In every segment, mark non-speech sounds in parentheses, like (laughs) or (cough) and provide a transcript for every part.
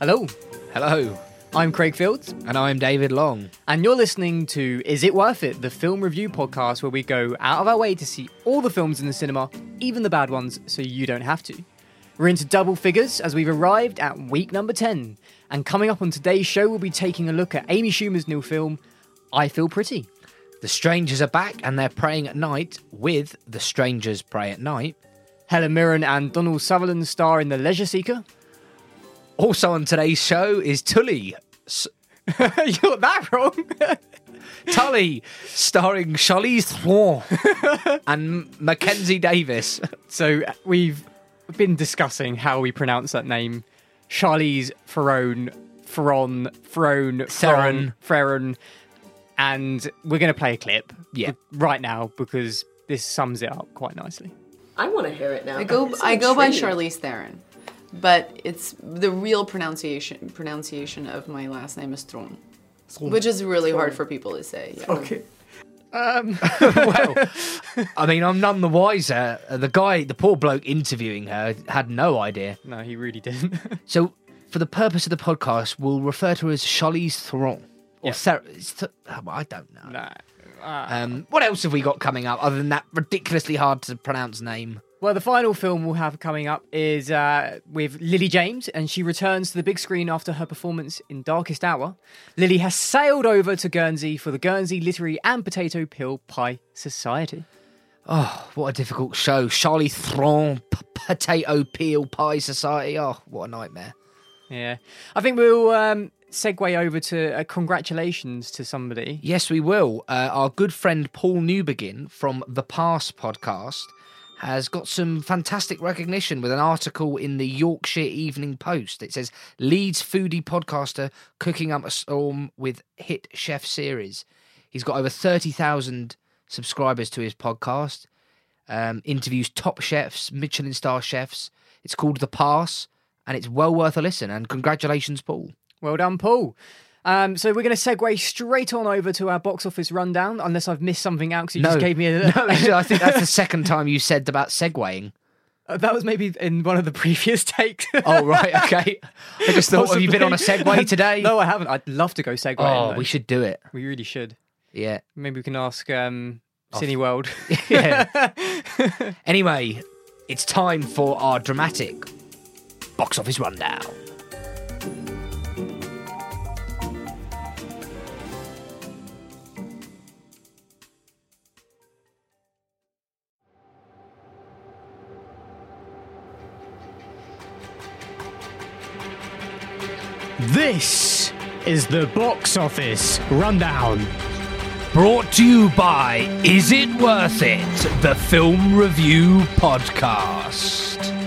Hello, Hello, I'm Craig Fields, and I'm David Long. and you're listening to Is It Worth It, the film review podcast where we go out of our way to see all the films in the cinema, even the bad ones, so you don't have to. We're into double figures as we've arrived at week number 10. And coming up on today's show, we'll be taking a look at Amy Schumer's new film, I Feel Pretty. The Strangers are back, and they're preying at night with The Strangers Prey at Night. Helen Mirren and Donald Sutherland star in The Leisure Seeker. Also on today's show is Tully. S- (laughs) you got that wrong. (laughs) Tully, starring Charlize Theron (laughs) and Mackenzie Davis. So uh, we've been discussing how we pronounce that name. Charlize Theron, Theron, Theron, Theron. Theron, and we're going to play a clip. Yeah. Right now because this sums it up quite nicely. I want to hear it now. I go It's I go by intriguing. Charlize Theron, but it's the real pronunciation pronunciation of my last name is Tron, which is really hard for people to say. Yeah. Okay. (laughs) well, I mean, I'm none the wiser. Uh, The guy, the poor bloke interviewing her, had no idea. No, he really didn't. (laughs) So, for the purpose of the podcast, we'll refer to her as Charlize Theron. Or Yeah. Ther- it's Th- oh, I don't know. nah. Um, what else have we got coming up other than that ridiculously hard to pronounce name? Well, the final film we'll have coming up is uh, with Lily James, and she returns to the big screen after her performance in Darkest Hour. Lily has sailed over to Guernsey for the Guernsey Literary and Potato Pill Pie Society. Oh, what a difficult show. Charlie Theron, P- Potato Peel Pie Society. Oh, what a nightmare. Yeah, I think we'll um, segue over to uh, congratulations to somebody. Yes, we will. Uh, our good friend Paul Newbegin from the Pass podcast has got some fantastic recognition with an article in the Yorkshire Evening Post. It says Leeds foodie podcaster cooking up a storm with hit chef series. He's got over 30,000 subscribers to his podcast. Um, interviews top chefs, Michelin star chefs. It's called The Pass and it's well worth a listen. And congratulations, Paul. Well done, Paul. Um, so we're going to segue straight on over to our box office rundown, unless I've missed something out because you No. just gave me a. (laughs) No, I think that's the second time you said about segueing. Uh, that was maybe in one of the (laughs) previous takes. Oh right, okay. (laughs) I just thought, have you been on a. Segway today? no, I haven't. I'd love to go segue. Oh, we should do it. We really should. Yeah. Maybe we can ask um, Cineworld. Yeah. anyway, it's time for our dramatic box office rundown. This is the box office rundown. Brought to you by Is It Worth It? The Film Review Podcast.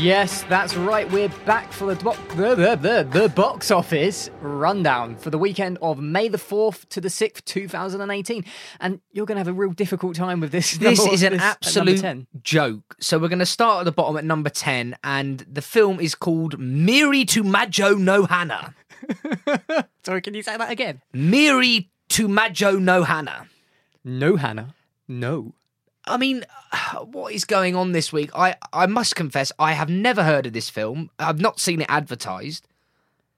Yes, that's right. We're back for the, bo- the, the, the, the box office rundown for the weekend of May the 4th to the 6th, 2018. And you're going to have a real difficult time with this. (laughs) This number- is an this absolute 10. joke. So we're going to start at the bottom at number 10, and the film is called Miri to Majo no Hana. (laughs) Sorry, can you say that again? Miri to Majo no Hana. No, Hannah. No. I mean, (sighs) what is going on this week? I, I must confess, I have never heard of this film. I've not seen it advertised.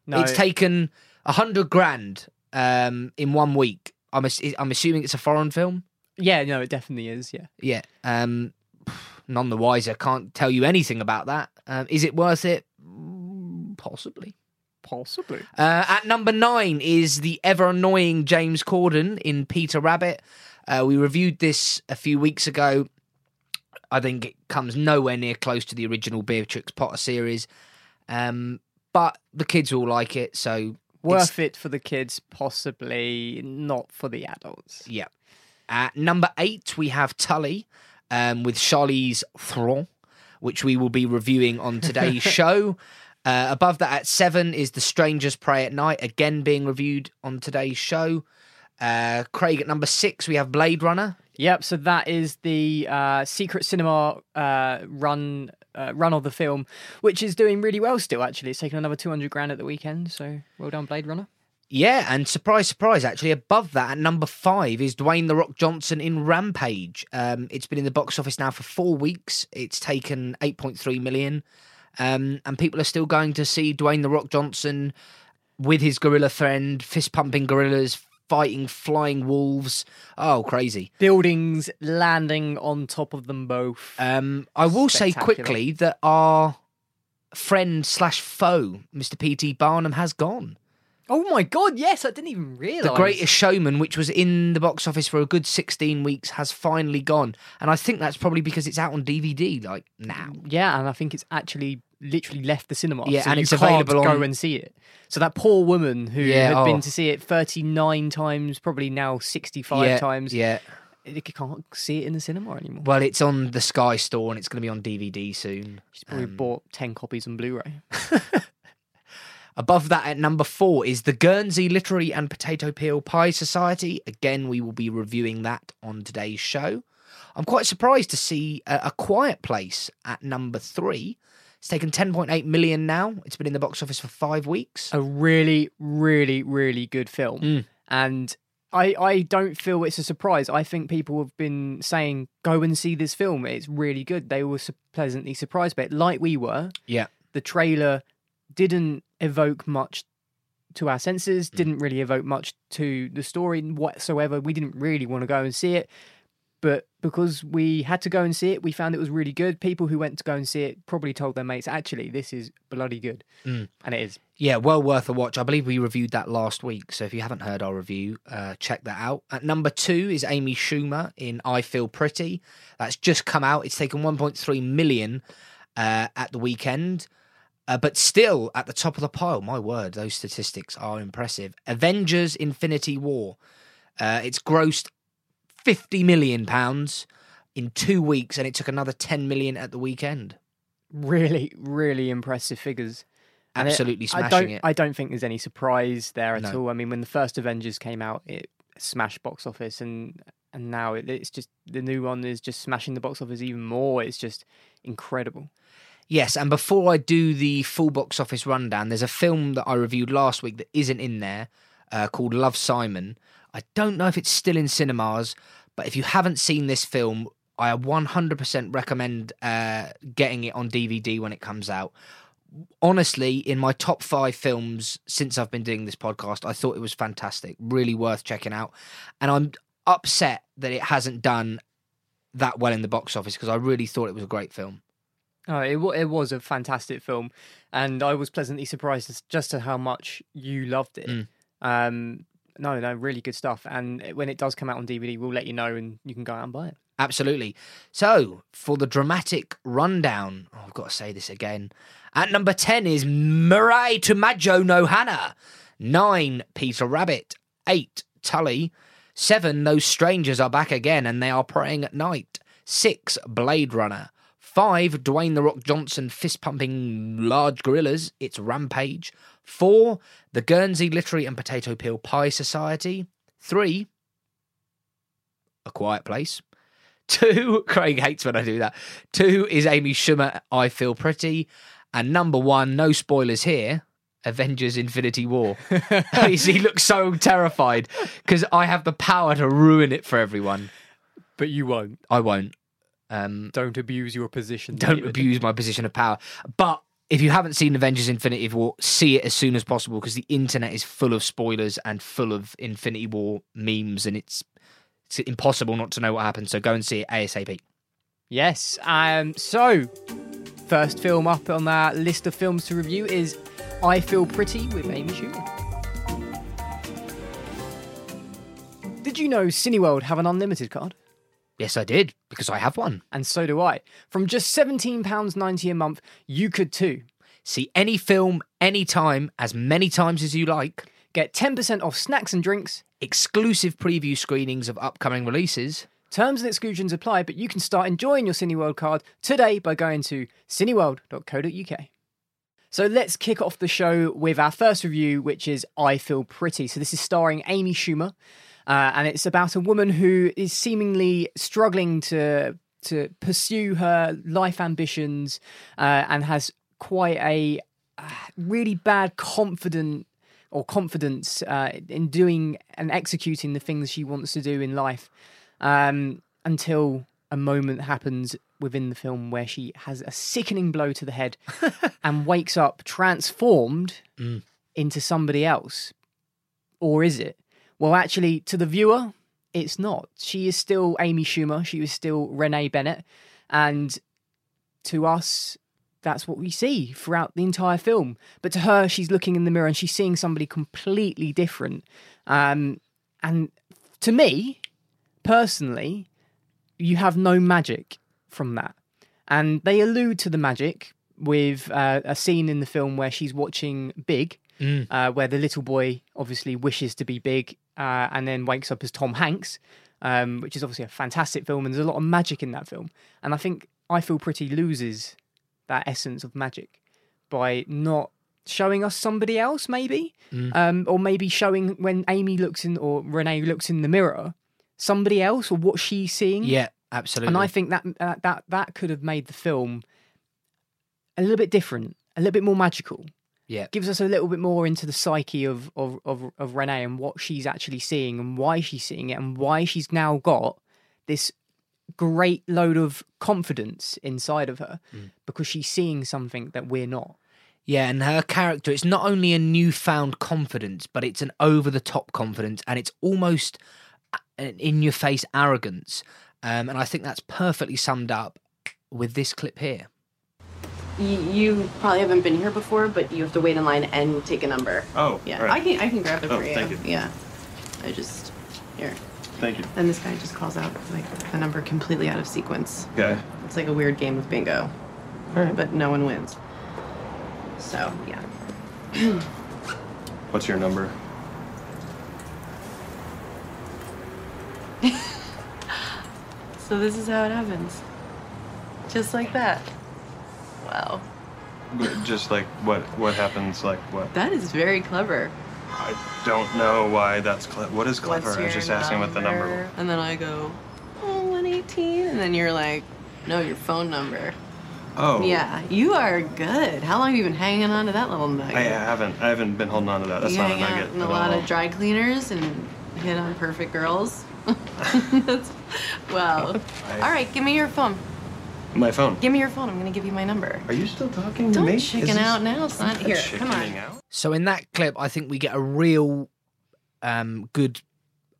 No. It's taken a hundred grand um, in one week. I'm ass- I'm assuming it's a foreign film. yeah, no, it definitely is. Yeah. Yeah. Um, none the wiser. Can't tell you anything about that. Um, is it worth it? Possibly. Possibly. Uh, at number nine is the ever annoying James Corden in Peter Rabbit. Uh, we reviewed this a few weeks ago. I think it comes nowhere near close to the original Beatrix Potter series, um, but the kids will like it. So Worth it for the kids, possibly not for the adults. yeah. At number eight, we have Tully. um, with Charlize Theron, which we will be reviewing on today's (laughs) show. Uh, above that at seven is The Strangers Prey at Night, again being reviewed on today's show. Uh, Craig at number six, we have Blade Runner. Yep. So that is the uh, secret cinema uh, run uh, run of the film, which is doing really well still. Actually, it's taken another two hundred grand at the weekend. So well done, Blade Runner. Yeah, and surprise, surprise, actually, above that at number five is Dwayne The Rock Johnson in Rampage. Um, it's been in the box office now for four weeks. It's taken 8.3 million. Um, and people are still going to see Dwayne The Rock Johnson with his gorilla friend, fist pumping gorillas, fighting flying wolves. Oh, crazy. Buildings landing on top of them both. Um, I will say quickly that our friend slash foe, Mr. P.T. Barnum, has gone. Oh my god! Yes, I didn't even realize. The Greatest Showman, which was in the box office for a good 16 weeks, has finally gone. And I think that's probably because it's out on DVD, like now. Yeah, and I think it's actually literally left the cinema. Yeah, so and you it's available go and see it. So that poor woman who Yeah, had oh. been to see it 39 times, probably now 65 yeah, times, Yeah. you can't see it in the cinema anymore. Well, it's on the Sky Store and it's going to be on DVD soon. She's probably Um, bought 10 copies on Blu-ray. (laughs) Above that at number four is the Guernsey Literary and Potato Peel Pie Society. Again, we will be reviewing that on today's show. I'm quite surprised to see a, a Quiet Place at number three. It's taken 10.8 million now. It's been in the box office for five weeks. a really, really, really good film. Mm. And I, I don't feel it's a surprise. I think people have been saying, go and see this film. It's really good. They were su- pleasantly surprised by it, like we were. Yeah. The trailer didn't evoke much to our senses, Mm. didn't really evoke much to the story whatsoever. We didn't really want to go and see it. But because we had to go and see it, we found it was really good. People who went to go and see it probably told their mates, actually, this is bloody good. Mm. And it is. Yeah, well worth a watch. I believe we reviewed that last week. So if you haven't heard our review, uh, check that out. At number two is Amy Schumer in I Feel Pretty. That's just come out. It's taken 1.3 million uh, at the weekend. Uh, but still at the top of the pile. My word, those statistics are impressive. Avengers Infinity War. Uh, it's grossed 50 million pounds in two weeks, and it took another 10 million at the weekend. really, really impressive figures. And it- Absolutely I smashing don't, it. I don't think there's any surprise there at No. all. I mean, when the first Avengers came out, it smashed box office, and and now it, it's just the new one is just smashing the box office even more. It's just incredible. Yes, and before I do the full box office rundown, there's a film that I reviewed last week that isn't in there uh, called Love Simon. I don't know if it's still in cinemas, but if you haven't seen this film, I 100% recommend uh, getting it on DVD when it comes out. Honestly, in my top five films since I've been doing this podcast, I thought it was fantastic, really worth checking out. And I'm upset that it hasn't done that well in the box office because I really thought it was a great film. Oh, it wa- it was a fantastic film, and I was pleasantly surprised as just to how much you loved it. Mm. Um, no, no, really good stuff. And when it does come out on DVD, we'll let you know, and you can go out and buy it. Absolutely. So, for the dramatic rundown, oh, I've got to say this again. At number 10 is Mirai to Majo no Hana. 9, Peter Rabbit. 8, Tully. 7, Those Strangers Are Back Again and They Are Preying at Night. 6, Blade Runner. 5, Dwayne The Rock Johnson fist pumping large gorillas. It's Rampage. 4, The Guernsey Literary and Potato Peel Pie Society. 3, A Quiet Place. Two, (laughs) Craig hates when I do that. Two is Amy Schumer, I Feel Pretty. And number one, no spoilers here, Avengers Infinity War. (laughs) (laughs) he looks so terrified because I have the power to ruin it for everyone. But you won't. I won't. Um, Don't abuse your position. don't abuse my position of power. But if you haven't seen Avengers Infinity War, see it as soon as possible because the internet is full of spoilers and full of Infinity War memes and it's, it's impossible not to know what happened. So go and see it ASAP. Yes. Um. So, first film up on our list of films to review is I Feel Pretty with Amy Schumer. Did you know Cineworld have an unlimited card? Yes, I did because I have one. And so do I. From just £17.90 a month, you could too. See any film, anytime, as many times as you like. Get 10% off snacks and drinks, Exclusive preview screenings of upcoming releases. Terms and exclusions apply, but you can start enjoying your Cineworld card today by going to cineworld.co.uk. So let's kick off the show with our first review, which is I Feel Pretty. So this is starring Amy Schumer, uh, and it's about a woman who is seemingly struggling to to pursue her life ambitions uh, and has quite a uh, really bad confident or confidence uh, in doing and executing the things she wants to do in life um, until a moment happens within the film where she has a sickening blow to the head (laughs) and wakes up transformed into somebody else. Or is it? Well, actually, to the viewer, it's not. She is still Amy Schumer. She is still Renee Bennett. And to us, that's what we see throughout the entire film. But to her, she's looking in the mirror and she's seeing somebody completely different. Um, and to me, personally, you have no magic from that. And they allude to the magic with uh, a scene in the film where she's watching Big, uh, where the little boy obviously wishes to be big uh, and then wakes up as Tom Hanks, um, which is obviously a fantastic film. And there's a lot of magic in that film. And I think I Feel Pretty loses that essence of magic by not showing us somebody else, maybe, um, or maybe showing when Amy looks in or Renee looks in the mirror, somebody else or what she's seeing. Yeah, absolutely. And I think that uh, that that could have made the film a little bit different, a little bit more magical. Yeah. Gives us a little bit more into the psyche of of of, of Renee and what she's actually seeing and why she's seeing it and why she's now got this great load of confidence inside of her because she's seeing something that we're not. Yeah, and her character, it's not only a newfound confidence, but it's an over the top confidence and it's almost an in your face arrogance. Um, and I think that's perfectly summed up with this clip here. You, you probably haven't been here before, but you have to wait in line and take a number. Oh, Yeah, right. I can I can grab it Oh, for you. thank you. Yeah, I just here. Thank you. And this guy just calls out like the number completely out of sequence. Okay. It's like a weird game of bingo, All right. but no one wins. So yeah, (clears throat) What's your number? (laughs) so this is how it happens, just like that. Wow, Just like what? What happens? Like what? that is very clever. I don't know why that's cle- What is clever? I was just asking what the number. was. And then I go, oh, 118. And then you're like, no, your phone number. Oh. Yeah, you are good. How long have you been hanging on to that little nugget? I haven't. I haven't been holding on to that. That's you not a nugget in a lot all. of dry cleaners and hit on perfect girls. (laughs) (laughs) Wow. I- All right, give me your phone. My phone. Give me your phone. I'm gonna give you my number. Are you still talking to Don't me? chicken Is this- out now, son. Here, come on. out? So in that clip, I think we get a real um, good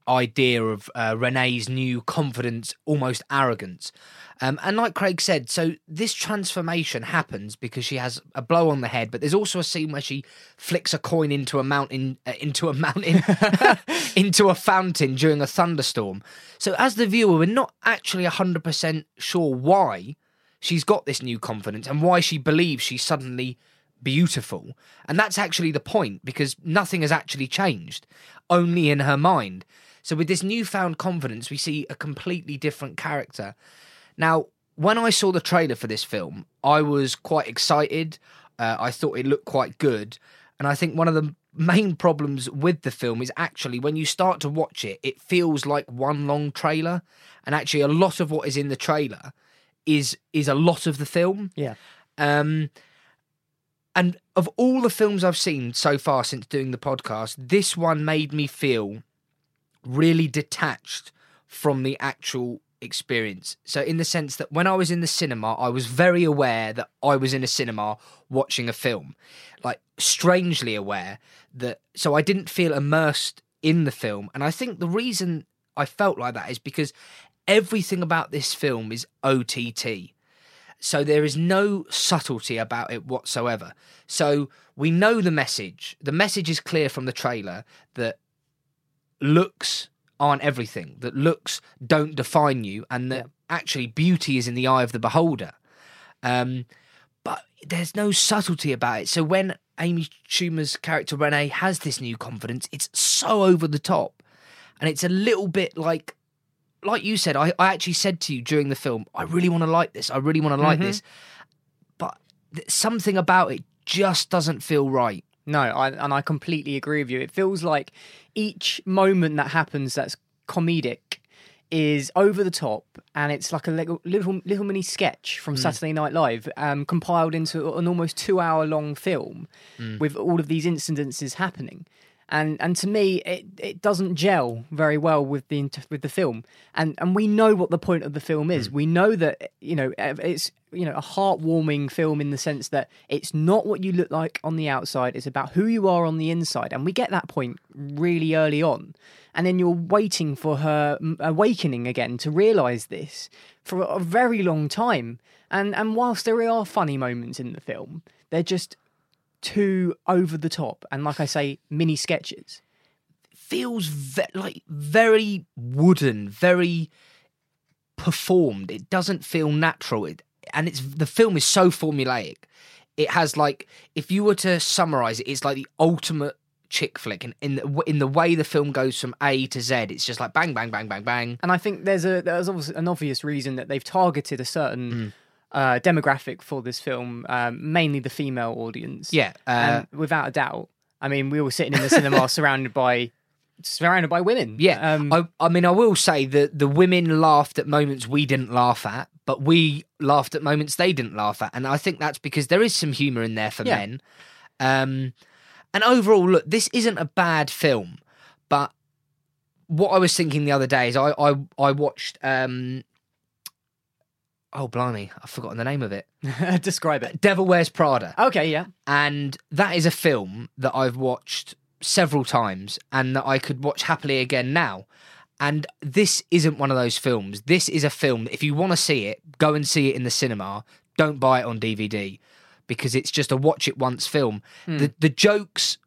idea of uh, Renee's new confidence, almost arrogance. Um, and like Craig said, so this transformation happens because she has a blow on the head, but there's also a scene where she flicks a coin into a mountain, uh, into a mountain, (laughs) (laughs) into a fountain during a thunderstorm. So as the viewer, we're not actually hundred percent sure why she's got this new confidence and why she believes she's suddenly beautiful. And that's actually the point because nothing has actually changed, only in her mind. So with this newfound confidence, we see a completely different character. Now, when I saw the trailer for this film, I was quite excited. Uh, I thought it looked quite good. And I think one of the main problems with the film is actually when you start to watch it, it feels like one long trailer. And actually, a lot of what is in the trailer is is a lot of the film. Yeah. Um, and of all the films I've seen so far since doing the podcast, this one made me feel really detached from the actual experience. So, in the sense that when I was in the cinema, I was very aware that I was in a cinema watching a film, like strangely aware that. So, I didn't feel immersed in the film. And I think the reason I felt like that is because everything about this film is OTT. So there is no subtlety about it whatsoever. So we know the message. The message is clear from the trailer that looks aren't everything, that looks don't define you, and that actually beauty is in the eye of the beholder. Um, but there's no subtlety about it. So when Amy Schumer's character Renee has this new confidence, it's so over the top. And it's a little bit like like you said, I, I actually said to you during the film, I really want to like this. I really want to like Mm-hmm. this. But th- something about it just doesn't feel right. No, I, and I completely agree with you. It feels like each moment that happens that's comedic is over the top, and it's like a little little, little mini sketch from Saturday Night Live, um, compiled into an almost two hour long film with all of these incidences happening. And and to me, it, it doesn't gel very well with the with the film. And and we know what the point of the film is. We know that you know it's you know a heartwarming film in the sense that it's not what you look like on the outside. It's about who you are on the inside. And we get that point really early on. And then you're waiting for her mm, awakening again to realize this for a very long time. And and whilst there are funny moments in the film, they're just too over the top and like I say, mini sketches. feels ve- like very wooden, very performed. It doesn't feel natural. It, and it's the film is so formulaic. It has like if you were to summarize it, it's like the ultimate chick flick. And in the, in the way the film goes from A to Z, it's just like bang, bang, bang, bang, bang. And I think there's a there's obviously an obvious reason that they've targeted a certain mm. Uh, demographic for this film, um, mainly the female audience. Yeah, uh, and without a doubt. I mean, we were sitting in the cinema (laughs) surrounded by surrounded by women. Yeah, Um, I, I mean, I will say that the women laughed at moments we didn't laugh at, but we laughed at moments they didn't laugh at, and I think that's because there is some humour in there for Yeah. men. Um, and overall, look, this isn't a bad film, but what I was thinking the other day is I I, I watched. Um, oh blimey, I've forgotten the name of it. (laughs) describe it. Devil Wears Prada Okay, yeah. and that is a film that I've watched several times and that I could watch happily again now. And this isn't one of those films. This is a film that if you want to see it, go and see it in the cinema. Don't buy it on DVD because it's just a watch it once film. Hmm. The the jokes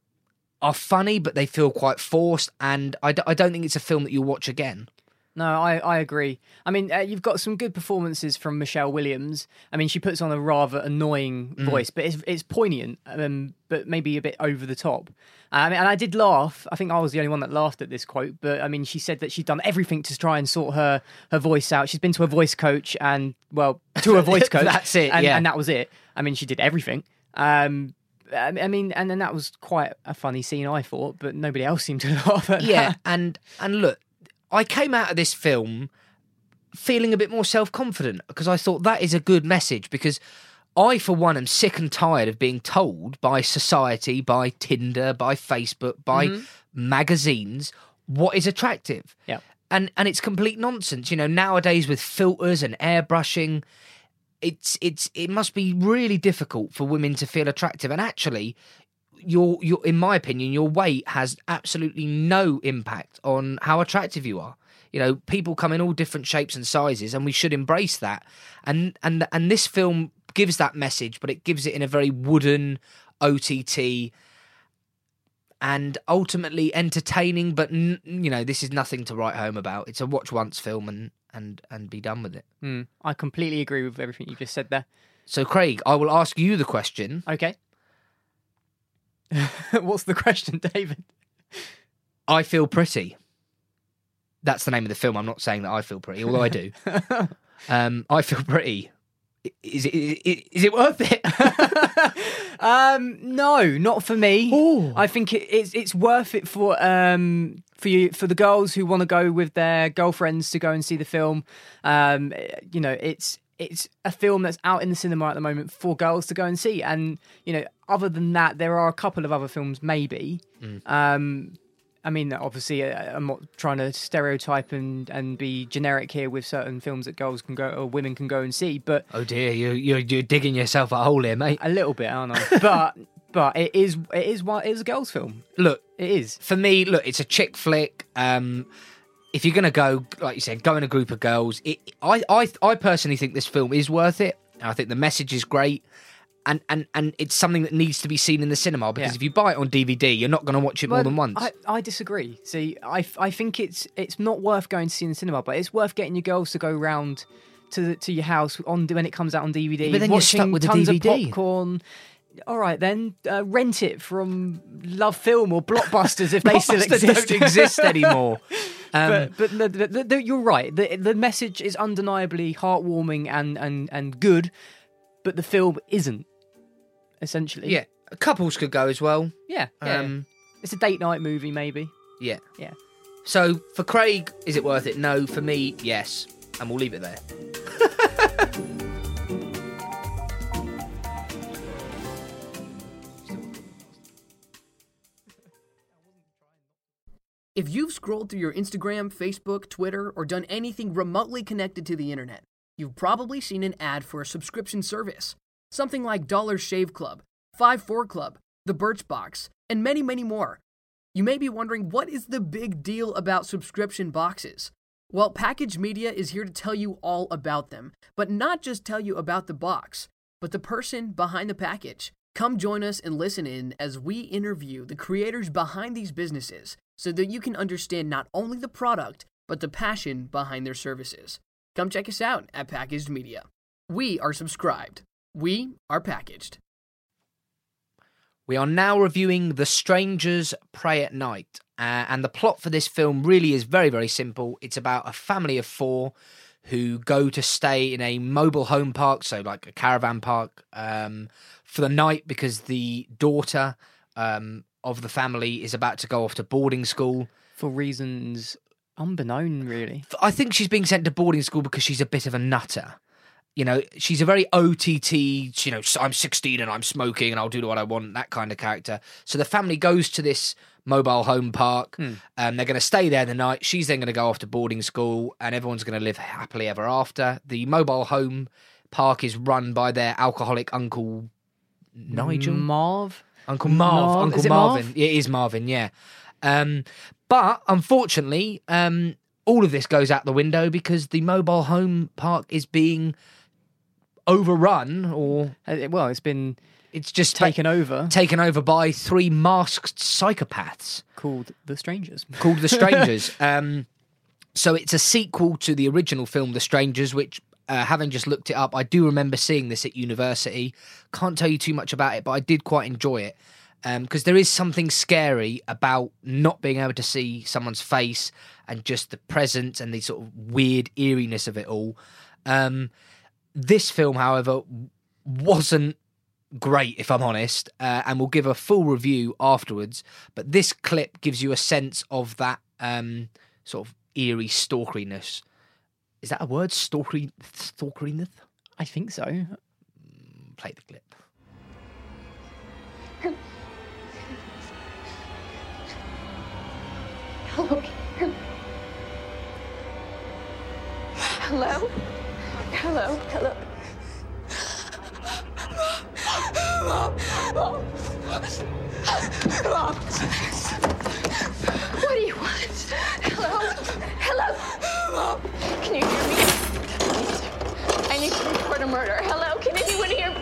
are funny, but they feel quite forced, and I, d- I don't think it's a film that you'll watch again. No, I, I agree. I mean, uh, you've got some good performances from Michelle Williams. I mean, she puts on a rather annoying Mm. voice, but it's it's poignant, um, but maybe a bit over the top. Mean, and I did laugh. I think I was the only one that laughed at this quote. But I mean, she said that she'd done everything to try and sort her her voice out. She's been to a voice coach and well, to a voice (laughs) coach. That's it, and, yeah. and that was it. I mean, she did everything. Um, I I mean, and then that was quite a funny scene, I thought, but nobody else seemed to (laughs) laugh at yeah, that. and and look, I came out of this film feeling a bit more self confident because I thought that is a good message because I, for one, am sick and tired of being told by society, by Tinder, by Facebook, by mm-hmm. magazines what is attractive. Yeah. And and it's complete nonsense. You know, nowadays with filters and airbrushing, it's it's it must be really difficult for women to feel attractive. And actually, your your in my opinion, your weight has absolutely no impact on how attractive you are. You know, people come in all different shapes and sizes, and we should embrace that. And and and this film gives that message, but it gives it in a very wooden OTT and ultimately entertaining. But n- you know, this is nothing to write home about. It's a watch once film, and and and be done with it. Hmm, I completely agree with everything you just said there. So, Craig, I will ask you the question. Okay. (laughs) What's the question, (laughs) David? I feel pretty. That's the name of the film. I'm not saying that I feel pretty, although I do. (laughs) um, I feel pretty. Is it, is, is it worth it? Um, no, not for me. Ooh. I think it, it's it's worth it for um for you for the girls who want to go with their girlfriends to go and see the film. Um, you know, it's it's a film that's out in the cinema at the moment for girls to go and see. And you know, other than that, there are a couple of other films maybe. Um, I mean, obviously, I'm not trying to stereotype and, and be generic here with certain films that girls can go or women can go and see, but oh dear, you, you're, you're digging yourself a hole here, mate. a little bit, aren't I? (laughs) But but it is it is what it is a girls' film. Look, It is. for me, look, it's a chick flick. Um, if you're gonna go, like you said, go in a group of girls. It, I, I, I personally think this film is worth it. I think the message is great, and and and it's something that needs to be seen in the cinema because Yeah. if you buy it on DVD, you're not gonna watch it more than once. I, I disagree. See, I, I think it's it's not worth going to see in the cinema, but it's worth getting your girls to go round to the, to your house on when it comes out on DVD. But then you're watching stuck with the tons DVD. of popcorn. All right, then uh, rent it from Love Film or Blockbusters if they (laughs) still Blockbusters exist. don't exist anymore. (laughs) Um, but but the, the, the, you're right. The the message is undeniably heartwarming and and and good, but the film isn't. Essentially, yeah, couples could go as well. yeah. yeah. Um, it's a date night movie, maybe. yeah. Yeah. So for Craig, is it worth it? No. For me, yes. And we'll leave it there. (laughs) If you've scrolled through your Instagram, Facebook, Twitter, or done anything remotely connected to the internet, you've probably seen an ad for a subscription service. Something like Dollar Shave Club, 5 4 Club, The Birchbox, and many, many more. You may be wondering what is the big deal about subscription boxes? Well, Package Media is here to tell you all about them, but not just tell you about the box, but the person behind the package. Come join us and listen in as we interview the creators behind these businesses so that you can understand not only the product, but the passion behind their services. Come check us out at Packaged Media. We are subscribed. We are packaged. We are now reviewing The Strangers Prey at Night. Uh, and the plot for this film really is very, very simple. It's about a family of four who go to stay in a mobile home park, so like a caravan park, um, for the night because the daughter um, of the family is about to go off to boarding school. For reasons unbeknown, really. I think she's being sent to boarding school because she's a bit of a nutter. You know, she's a very OTT, you know, I'm 16 and I'm smoking and I'll do what I want, that kind of character. So the family goes to this mobile home park. Hmm. Um, they're going to stay there the night. She's then going to go off to boarding school and everyone's going to live happily ever after. The mobile home park is run by their alcoholic uncle Nigel. Marv. Uncle Marv. Marv- Uncle is it Marvin. Marv? It is Marvin, yeah. Um, but unfortunately, um, all of this goes out the window because the mobile home park is being overrun or Uh, Well, it's been it's just taken over, taken over by three masked psychopaths called The Strangers. called The Strangers. (laughs) um, so it's a sequel to the original film, The Strangers, which, uh, having just looked it up, I do remember seeing this at university. Can't tell you too much about it, but I did quite enjoy it because there is something scary about not being able to see someone's face and just the presence and the sort of weird eeriness of it all. Um, this film, however, wasn't great, if I'm honest, uh, and we'll give a full review afterwards. But this clip gives you a sense of that um, sort of eerie stalkeriness. Is that a word? Stalkery, stalkeriness? I think so. Play the clip. Hello. Hello? Hello? Hello? Mom. Mom. Mom. What do you want? Hello? Hello? Can you hear me? I need to report a murder. Hello? Can anyone hear me?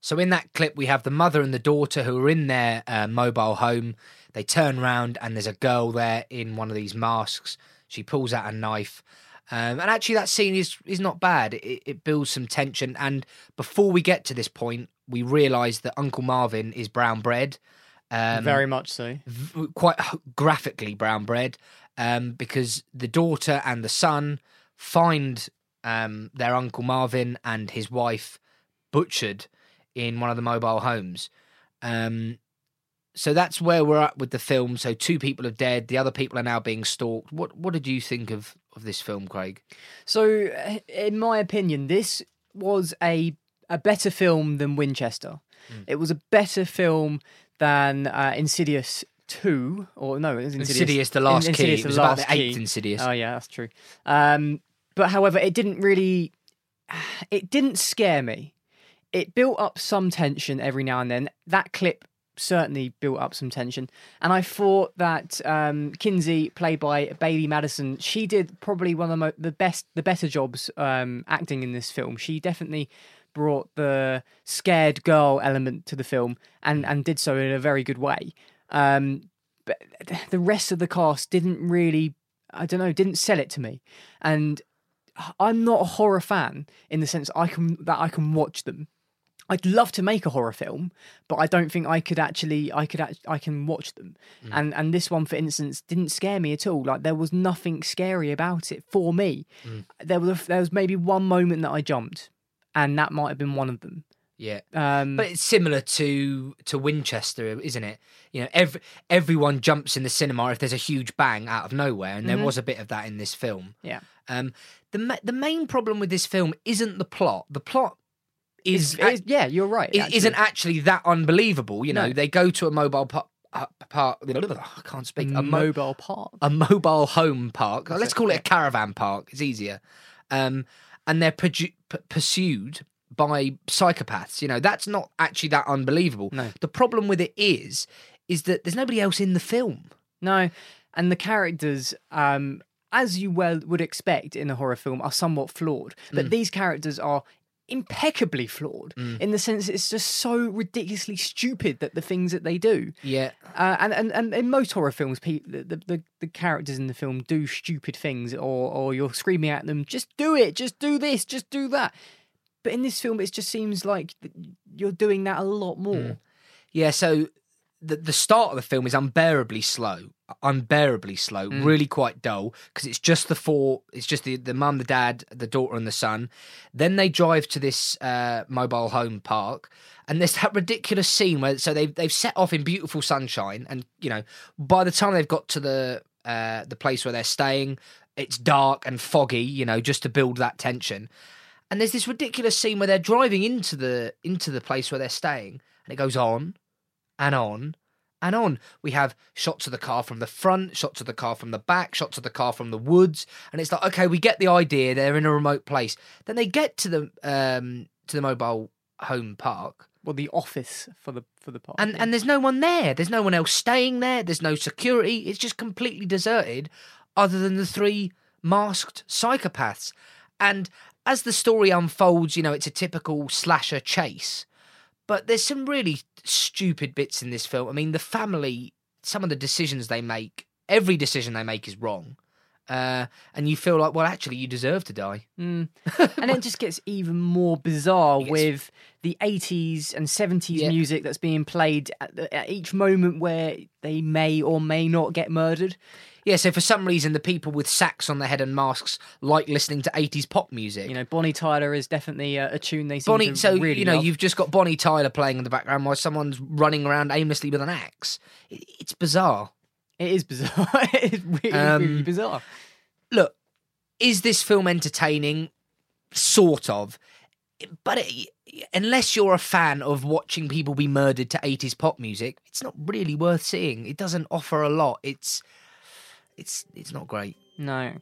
So in that clip, we have the mother and the daughter who are in their uh, mobile home. They turn round and there's a girl there in one of these masks. She pulls out a knife. Um, and actually, that scene is is not bad. It, it builds some tension. And before we get to this point, we realise that Uncle Marvin is brown bread. Um, Very much so. v- quite graphically brown bread um, because the daughter and the son find um, their uncle Marvin and his wife butchered in one of the mobile homes. Um, so that's where we're at with the film. So two people are dead. The other people are now being stalked. What What did you think of of this film, Craig? So, uh, in my opinion, this was a a better film than Winchester. Hmm. It was a better film than uh, Insidious Two, or no, it was Insidious, Insidious, the last In- key. Insidious, It the was about Last the eighth Key. Insidious. Oh yeah, that's true. Um, but however, it didn't really. (sighs) It didn't scare me. It built up some tension every now and then. That clip certainly built up some tension, and I thought that um, Kinsey, played by Bailee Madison, she did probably one of the mo- the best, the better jobs um, acting in this film. She definitely brought the scared girl element to the film, and and did so in a very good way. Um, but the rest of the cast didn't really I don't know, didn't sell it to me. And I'm not a horror fan in the sense I can that I can watch them. I'd love to make a horror film, but I don't think I could actually. I could. act- I can watch them, and and this one, for instance, didn't scare me at all. Like there was nothing scary about it for me. There was there was maybe one moment that I jumped, and that might have been one of them. Yeah. Um, But it's similar to to Winchester, isn't it? You know, every everyone jumps in the cinema if there's a huge bang out of nowhere, and there was a bit of that in this film. yeah, Um, the the main problem with this film isn't the plot. The plot is It's- it's- yeah, you're right. it actually. isn't actually that unbelievable. You know, No. they go to a mobile park. Uh, park I can't speak. a mo- mobile park. a mobile home park. Let's it, call it a caravan park. It's easier. Um, and they're produ- p- pursued by psychopaths. You know, that's not actually that unbelievable. No. The problem with it is, is that there's nobody else in the film. No, and the characters, um, as you well would expect in a horror film, are somewhat flawed. But these characters are impeccably flawed in the sense it's just so ridiculously stupid that the things that they do. Yeah. Uh, and, and and in most horror films, pe- the, the, the, the characters in the film do stupid things, or or you're screaming at them, just do it, just do this, just do that. But in this film, it just seems like you're doing that a lot more. Yeah, so the the start of the film is unbearably slow, unbearably slow, really quite dull because it's just the four, it's just the the mum, the dad, the daughter, and the son. Then they drive to this uh, mobile home park, and there's that ridiculous scene where so they've they've set off in beautiful sunshine, and you know by the time they've got to the uh, the place where they're staying, it's dark and foggy, you know, just to build that tension. And there's this ridiculous scene where they're driving into the into the place where they're staying, and it goes on and on and on. We have shots of the car from the front, shots of the car from the back, shots of the car from the woods, and it's like, okay, we get the idea. They're in a remote place. Then they get to the um to the mobile home park, Well, the office for the for the park. and and there's no one there. There's no one else staying there. There's no security. It's just completely deserted, other than the three masked psychopaths. And as the story unfolds, you know, it's a typical slasher chase. But there's some really stupid bits in this film. I mean, the family, some of the decisions they make, every decision they make is wrong. Uh, and you feel like, well, actually, you deserve to die. Mm. (laughs) and it just gets even more bizarre gets- with the 80s and 70s Yeah. music that's being played at, the, at each moment where they may or may not get murdered. Yeah, so for some reason, the people with sacks on their head and masks like listening to 80s pop music. You know, Bonnie Tyler is definitely a, a tune they seem Bonnie, to so really you know, love. you've just got Bonnie Tyler playing in the background while someone's running around aimlessly with an axe. It, it's bizarre. It is bizarre. (laughs) it is really, really Um, bizarre. Look, is this film entertaining? Sort of, but it, unless you're a fan of watching people be murdered to 80s pop music, it's not really worth seeing. It doesn't offer a lot. It's, it's, it's not great. No.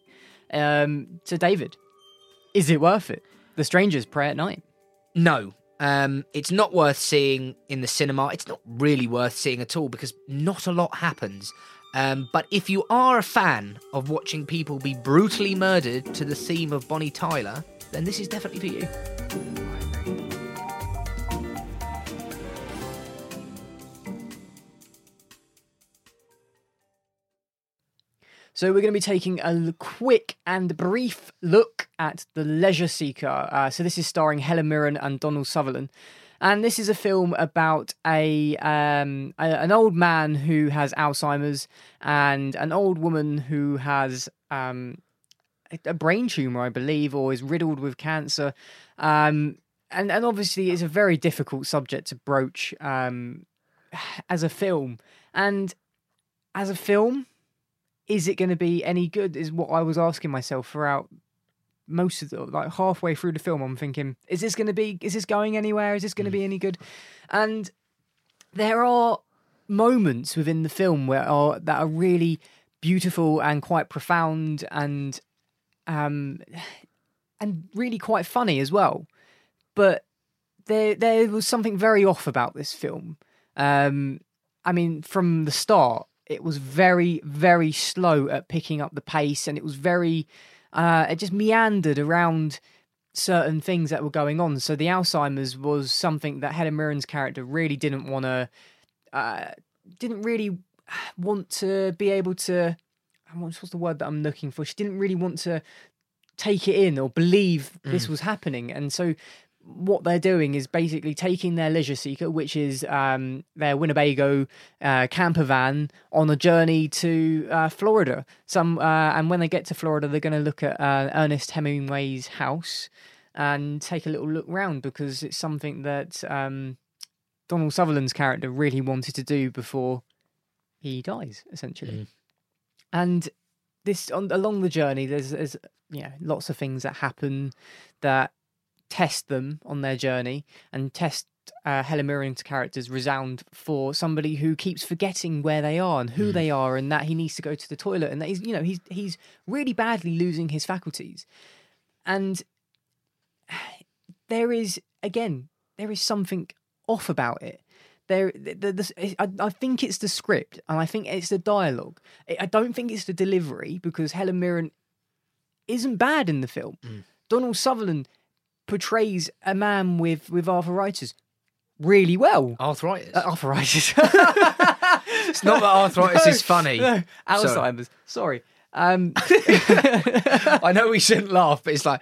Um, so, David, is it worth it? The Strangers Prey at Night. No, um, it's not worth seeing in the cinema. It's not really worth seeing at all because not a lot happens. Um, but if you are a fan of watching people be brutally murdered to the theme of Bonnie Tyler, then this is definitely for you. So we're going to be taking a quick and brief look at The Leisure Seeker. Uh, so this is starring Helen Mirren and Donald Sutherland. And this is a film about a, um, a an old man who has Alzheimer's and an old woman who has um, a- brain tumor, I believe, or is riddled with cancer. Um, and and obviously, it's a very difficult subject to broach um, as a film. And as a film, is it going to be any good? Is what I was asking myself throughout most of the like halfway through the film. I'm thinking, is this going to be? Is this going anywhere? Is this going to be any good? And there are moments within the film where are that are really beautiful and quite profound and um and really quite funny as well. But there there was something very off about this film. Um I mean from the start it was very very slow at picking up the pace and it was very uh it just meandered around certain things that were going on. So the Alzheimer's was something that Helen Mirren's character really didn't want to uh didn't really want to be able to what's what's the word that I'm looking for? She didn't really want to take it in or believe this Mm. was happening. And so what they're doing is basically taking their leisure seeker, which is um, their Winnebago uh, camper van, on a journey to uh, Florida. Some uh, and when they get to Florida, they're going to look at uh, Ernest Hemingway's house and take a little look round because it's something that um, Donald Sutherland's character really wanted to do before he dies, essentially. And this on along the journey, there's there's you know lots of things that happen that test them on their journey and test uh, Helen Mirren's characters resound for somebody who keeps forgetting where they are and who they are, and that he needs to go to the toilet, and that he's you know he's he's really badly losing his faculties, and (sighs) there is again there is something off about it. There, the, the, I, I think it's the script, and I think it's the dialogue. I I don't think it's the delivery because Helen Mirren isn't bad in the film. Donald Sutherland portrays a man with with arthritis really well. Arthritis. Uh, arthritis. (laughs) it's not that arthritis is funny. No, Alzheimer's. Sorry. Um, (laughs) I know we shouldn't laugh, but it's like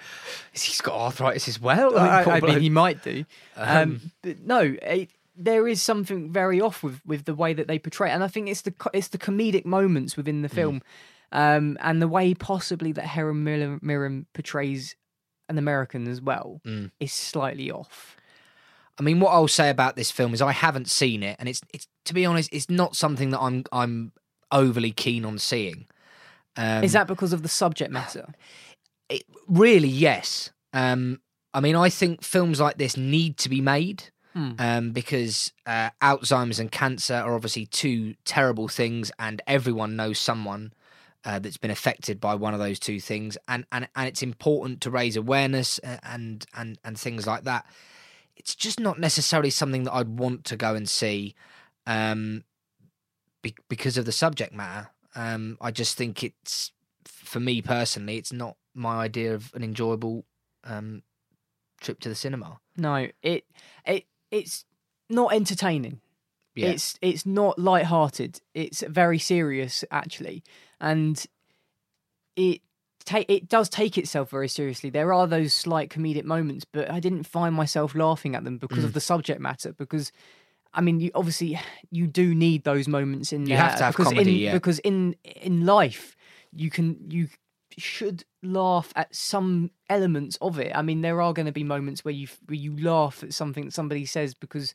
he's got arthritis as well. I, poor I mean, he might do. Um, Um, but no, it, there is something very off with, with the way that they portray, it. and I think it's the it's the comedic moments within the film, um, and the way possibly that Helen Mirren, Mirren portrays an American as well Mm. is slightly off. I mean, what I'll say about this film is I haven't seen it, and it's it's to be honest, it's not something that I'm I'm overly keen on seeing. Um, is that because of the subject (sighs) matter? it, really? Yes. Um, I mean, I think films like this need to be made Hmm. um, because uh, Alzheimer's and cancer are obviously two terrible things, and everyone knows someone uh, that's been affected by one of those two things, and and and it's important to raise awareness uh, and and and things like that. It's just not necessarily something that I'd want to go and see, um, be- because of the subject matter. Um, I just think it's for me personally, it's not my idea of an enjoyable um, trip to the cinema. No, it it it's not entertaining. Yeah. It's it's not light-hearted. It's very serious actually, and it ta- it does take itself very seriously. There are those slight comedic moments, but I didn't find myself laughing at them because of Mm. the subject matter. Because I mean, you obviously you do need those moments in You there have to have because comedy, in, yeah. because in in life you can you should laugh at some elements of it. I mean, there are going to be moments where you where you laugh at something that somebody says because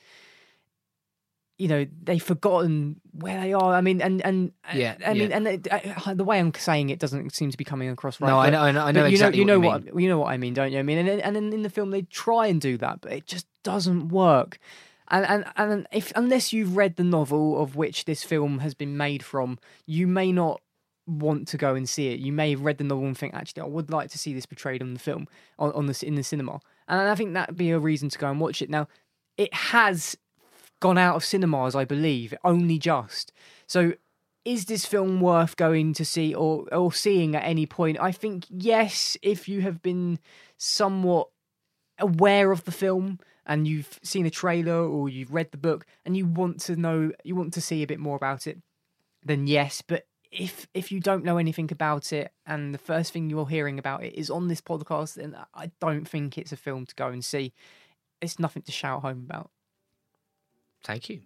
you know they've forgotten where they are. I mean, and and Yeah, I mean, yeah. and uh, the way I'm saying it doesn't seem to be coming across right. No, I but- know- I know- I know you exactly know, you what know you what you know what I mean, don't you? I mean, and and in, in the film they try and do that, but it just doesn't work. And and and if unless you've read the novel of which this film has been made from, you may not want to go and see it. You may have read the novel and think, actually, I would like to see this portrayed on the film on, on the in the cinema, and I think that'd be a reason to go and watch it. Now, it has gone out of cinemas, I believe, only just. So, is this film worth going to see or or seeing at any point? I think yes, if you have been somewhat aware of the film and you've seen a trailer or you've read the book and you want to know you want to see a bit more about it then yes but if if you don't know anything about it and the first thing you're hearing about it is on this podcast then i don't think it's a film to go and see it's nothing to shout home about Thank you.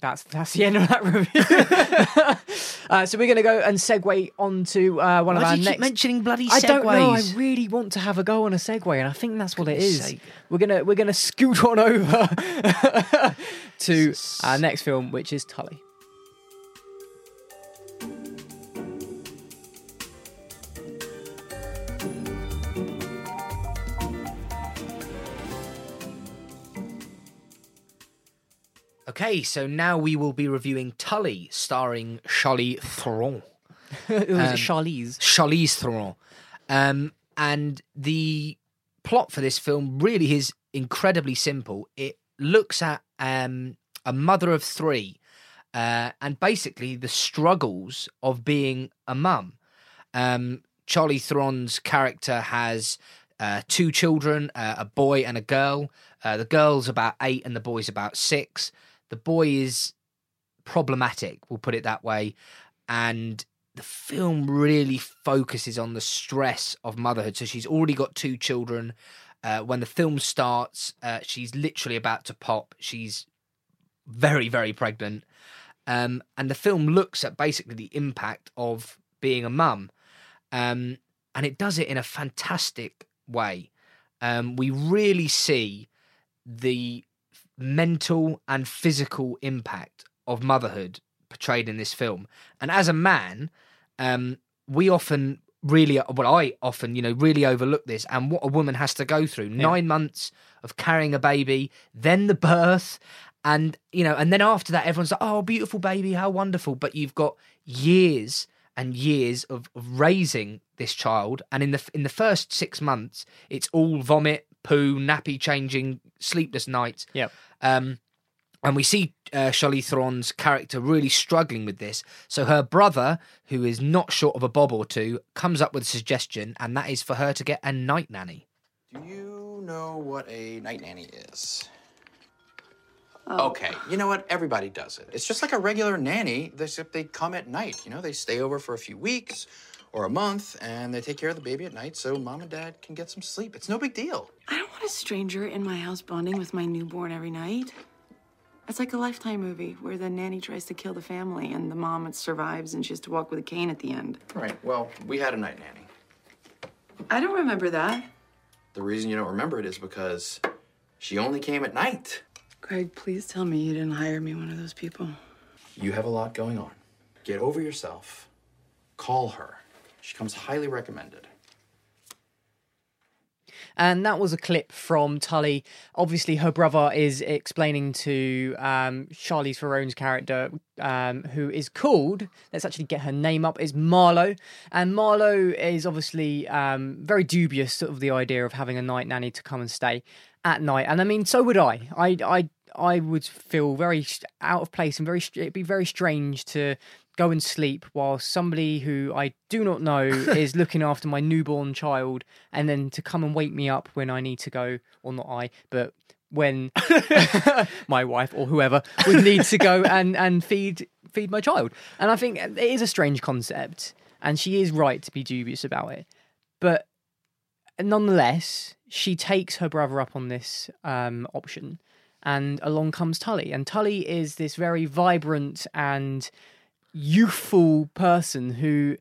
that's that's the end of that review (laughs) uh, so we're going to go and segue on to uh, one Why of our do you keep next mentioning bloody I don't know. I really want to have a go on a segue, and I think that's what it is. sake. We're gonna we're gonna scoot on over (laughs) to our next film, which is Tully. Okay, so now we will be reviewing Tully, starring Charlie Theron. (laughs) it was Um, Charlize. Charlize Theron. Um, and the plot for this film really is incredibly simple. It looks at um, a mother of three uh, and basically the struggles of being a mum. Um, Charlie Theron's character has uh, two children, uh, a boy and a girl. Uh, the girl's about eight and the boy's about six. The boy is problematic, we'll put it that way. And the film really focuses on the stress of motherhood. So she's already got two children. Uh, when the film starts, uh, she's literally about to pop. She's very, very pregnant. Um, and the film looks at basically the impact of being a mum. Um, and it does it in a fantastic way. Um, we really see the mental and physical impact of motherhood portrayed in this film. And as a man, um, we often really, well, I often, you know, really overlook this and what a woman has to go through. Nine months of carrying a baby, then the birth, and you know, and then after that, everyone's like, "Oh, beautiful baby, how wonderful!" But you've got years and years of, of raising this child, and in the in the first six months, it's all vomit, poo, nappy changing, sleepless nights. Yeah. Um, and we see uh, Charlize Theron's character really struggling with this. So her brother, who is not short of a bob or two, comes up with a suggestion, and that is for her to get a night nanny. Do you know what a night nanny is? Okay, you know what? Everybody does it. It's just like a regular nanny, except they come at night. You know, they stay over for a few weeks or a month and they take care of the baby at night so mom and dad can get some sleep. It's no big deal. I don't want a stranger in my house bonding with my newborn every night. It's like a lifetime movie where the nanny tries to kill the family and the mom survives and she has to walk with a cane at the end. Right, well, we had a night nanny. I don't remember that. The reason you don't remember it is because she only came at night. Craig, please tell me you didn't hire me one of those people. You have a lot going on. Get over yourself. Call her. She comes highly recommended. And that was a clip from Tully. Obviously, her brother is explaining to um, Charlize character, um, who is called, let's actually get her name up, is Marlowe. And Marlowe is obviously um, very dubious of the idea of having a night nanny to come and stay at night. And I mean, so would I. I, I, I would feel very out of place and very, it'd be very strange to go and sleep while somebody who I do not know (laughs) is looking after my newborn child and then to come and wake me up when I need to go, or not I, but when (laughs) (laughs) my wife or whoever would need to go and, and feed feed my child. And I think it is a strange concept, and she is right to be dubious about it. But nonetheless, she takes her brother up on this um, option, and along comes Tully. And Tully is this very vibrant and youthful person who,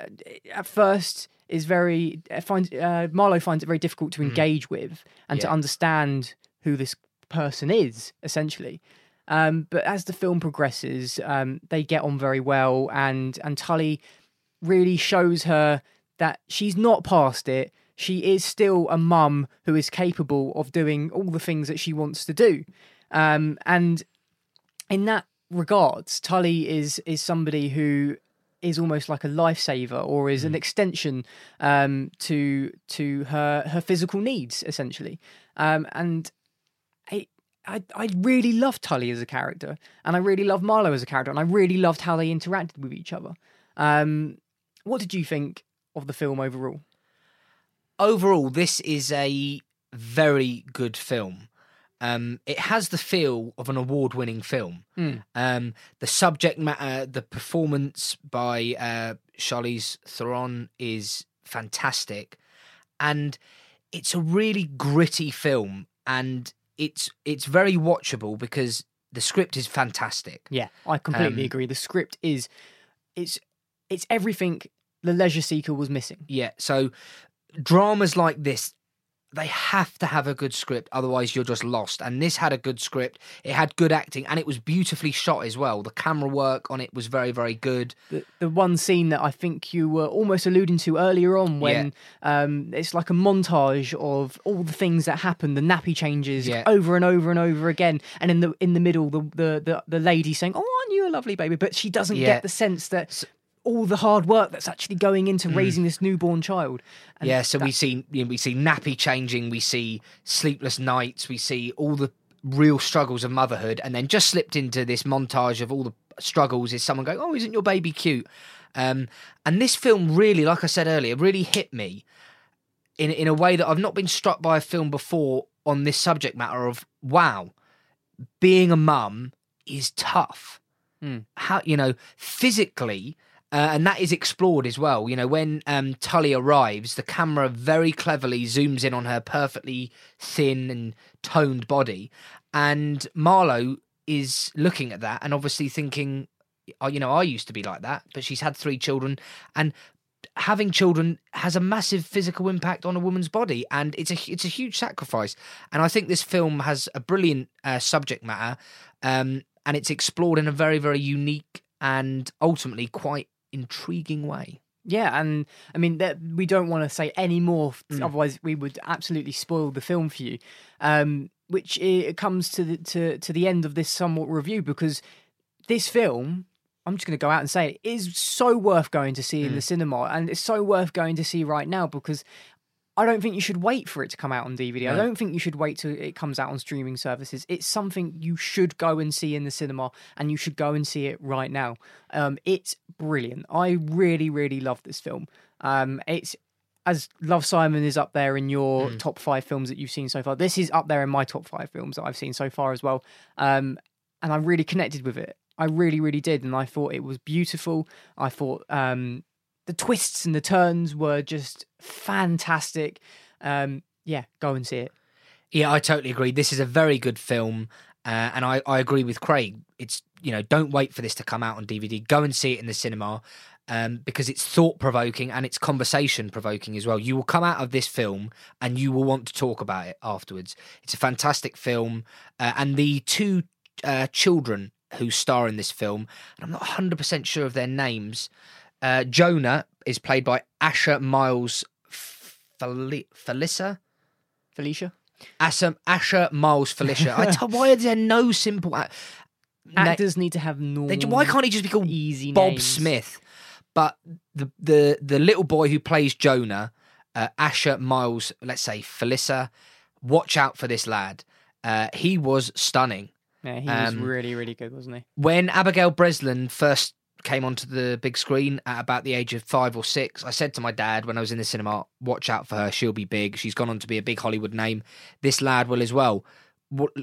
uh, at first, is very uh, finds uh, Marlowe finds it very difficult to engage with and to understand who this person is, essentially. Um, but as the film progresses, um, they get on very well, and and Tully really shows her that she's not past it. She is still a mum who is capable of doing all the things that she wants to do. Um, and in that regards, Tully is is somebody who is almost like a lifesaver or is an extension um, to to her her physical needs essentially. Um, and I, I I really loved Tully as a character, and I really loved Marlowe as a character, and I really loved how they interacted with each other. Um, what did you think of the film overall? overall, this is a very good film. Um, it has the feel of an award-winning film. Mm. Um, the subject matter, the performance by uh, Charlize Theron is fantastic, and it's a really gritty film, and it's it's very watchable because the script is fantastic. Yeah, I completely Um, agree. The script is it's it's everything the Leisure Seeker was missing. Yeah, so dramas like this, they have to have a good script, otherwise you're just lost. And this had a good script. It had good acting, and it was beautifully shot as well. The camera work on it was very, very good. the, the one scene that I think you were almost alluding to earlier on when um, it's like a montage of all the things that happen, the nappy changes Yeah. over and over and over again, and in the in the middle, the the the, the lady saying, "Oh, aren't you a lovely baby?" But she doesn't Yeah. get the sense that all the hard work that's actually going into raising this newborn child. And yeah, so we see you know, we see nappy changing, we see sleepless nights, we see all the real struggles of motherhood, and then just slipped into this montage of all the struggles is someone going, "Oh, isn't your baby cute?" Um, and this film really, like I said earlier, really hit me in in a way that I've not been struck by a film before on this subject matter of wow, being a mum is tough. Hmm. How you know physically Uh, and that is explored as well. You know, when um, Tully arrives, the camera very cleverly zooms in on her perfectly thin and toned body, and Marlowe is looking at that and obviously thinking, "Oh, you know, I used to be like that, but she's had three children, and having children has a massive physical impact on a woman's body, and it's a it's a huge sacrifice. And I think this film has a brilliant uh, subject matter, um, and it's explored in a very very unique and ultimately quite intriguing way. Yeah, and I mean that we don't want to say any more, Mm. otherwise we would absolutely spoil the film for you. Um, which it comes to the to to the end of this somewhat review because this film, I'm just going to go out and say it, is so worth going to see in Mm. the cinema, and it's so worth going to see right now because I don't think you should wait for it to come out on DVD. I don't think you should wait till it comes out on streaming services. It's something you should go and see in the cinema, and you should go and see it right now. Um, it's brilliant. I really, really love this film. Um, it's as Love Simon is up there in your top five films that you've seen so far. This is up there in my top five films that I've seen so far as well. Um, and I really connected with it. I really, really did, and I thought it was beautiful. I thought um, the twists and the turns were just fantastic. Um, yeah, go and see it. Yeah, I totally agree. This is a very good film, uh, and I, I agree with Craig. It's you know don't wait for this to come out on DVD. Go and see it in the cinema um, because it's thought provoking and it's conversation provoking as well. You will come out of this film and you will want to talk about it afterwards. It's a fantastic film, uh, and the two uh, children who star in this film, and I'm not 100 percent sure of their names. Uh, Jonah is played by Asher Miles Fel- Felissa. Felicia. Asher, Asher Miles Felicia. I tell, why is there no simple a- na- Actors need to have normal. they- why can't he just be called easy Bob names. Smith? But the the the little boy who plays Jonah, uh, Asher Miles, let's say Felissa, watch out for this lad. Uh, he was stunning. Yeah, he Um, was really, really good, wasn't he? When Abigail Breslin first came onto the big screen at about the age of five or six, I said to my dad when I was in the cinema, "Watch out for her. She'll be big. She's gone on to be a big Hollywood name. This lad will as well.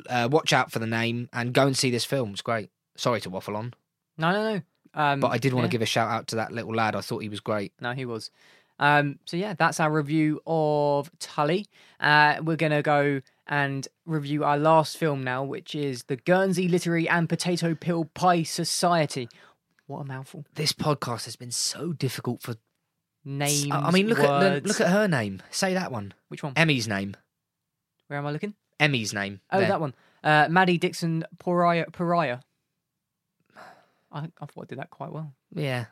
Uh, watch out for the name and go and see this film. It's great. Sorry to waffle on, No, no, no. Um, but I did want yeah. to give a shout out to that little lad. I thought he was great. No, he was. Um, so yeah, that's our review of Tully. Uh, we're gonna go and review our last film now, which is the Guernsey Literary and Potato Peel Pie Society. What a mouthful! This podcast has been so difficult for. Names. I mean, look at words. the, look at her name. Say that one. which one? Emmy's name. Where am I looking? Emmy's name. Oh, There. that one. Uh, Maddie Dixon Pariah. Pariah. I, I thought I did that quite well. Yeah,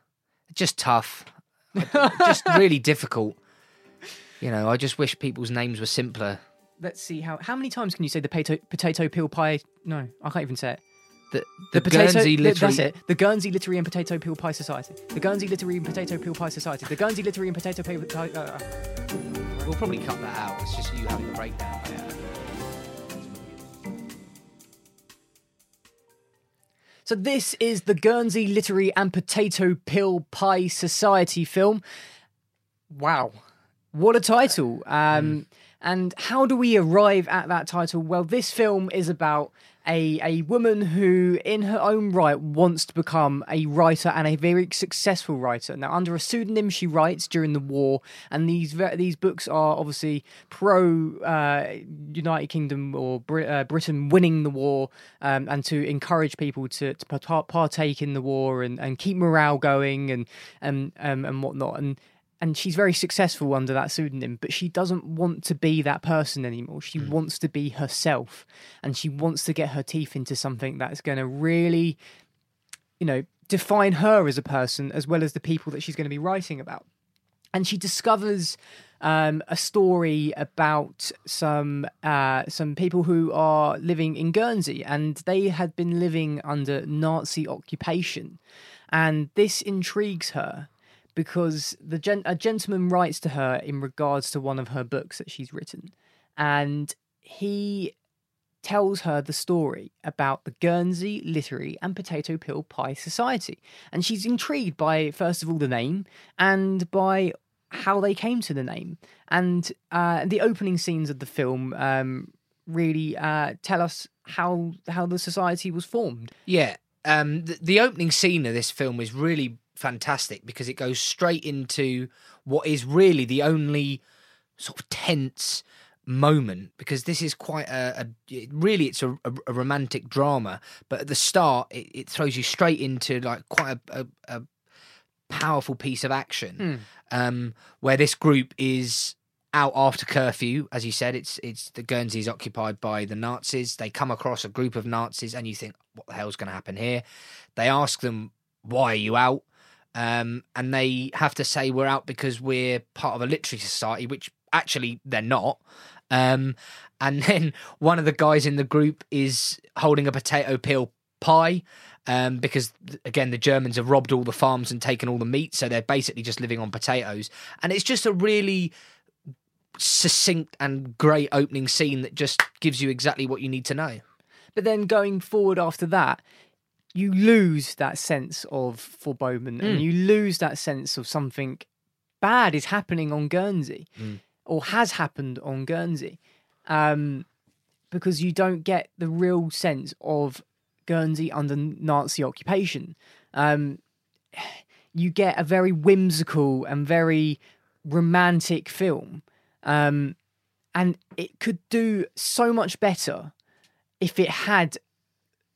just tough. (laughs) just really difficult. You know, I just wish people's names were simpler. Let's see how how many times can you say the potato potato peel pie? No, I can't even say it. The, the, potato, Guernsey the- literary. That's it. The Guernsey Literary and Potato Peel Pie Society. The Guernsey Literary and Potato Peel Pie Society. The Guernsey Literary and Potato Peel Pie. Uh, uh. We'll probably cut that out. It's just you having a breakdown. So this is the Guernsey Literary and Potato Peel Pie Society film. Wow, what a title! Um, And how do we arrive at that title? Well, this film is about a a woman who, in her own right, wants to become a writer and a very successful writer. Now, under a pseudonym, she writes during the war, and these these books are obviously pro uh, United Kingdom or Brit- uh, Britain winning the war, um, and to encourage people to, to par- partake in the war and, and keep morale going and and um, and whatnot. And and she's very successful under that pseudonym, but she doesn't want to be that person anymore. She wants to be herself, and she wants to get her teeth into something that's going to really, you know, define her as a person as well as the people that she's going to be writing about. And she discovers um, a story about some uh, some people who are living in Guernsey, and they had been living under Nazi occupation, and this intrigues her because the gen- a gentleman writes to her in regards to one of her books that she's written, and he tells her the story about the Guernsey Literary and Potato Peel Pie Society, and she's intrigued by first of all the name and by how they came to the name, and uh, the opening scenes of the film um, really uh, tell us how how the society was formed. Yeah. Um, the, the opening scene of this film is really fantastic because it goes straight into what is really the only sort of tense moment because this is quite a, a really it's a, a, a romantic drama but at the start it, it throws you straight into like quite a, a, powerful piece of action um, where this group is out after curfew as you said it's it's the guernsey is occupied by the nazis. They come across a group of nazis and you think what the hell's going to happen here? They ask them why are you out um, and they have to say we're out because we're part of a literary society which actually they're not um, and (laughs) then one of the guys in the group is holding a potato peel pie um, because again the Germans have robbed all the farms and taken all the meat, so they're basically just living on potatoes. And it's just a really succinct and great opening scene that just gives you exactly what you need to know. But then going forward after that, you lose that sense of foreboding and Mm. you lose that sense of something bad is happening on Guernsey Mm. or has happened on Guernsey. Um, because you don't get the real sense of Guernsey under Nazi occupation. Um, you get a very whimsical and very romantic film. Um, and it could do so much better if it had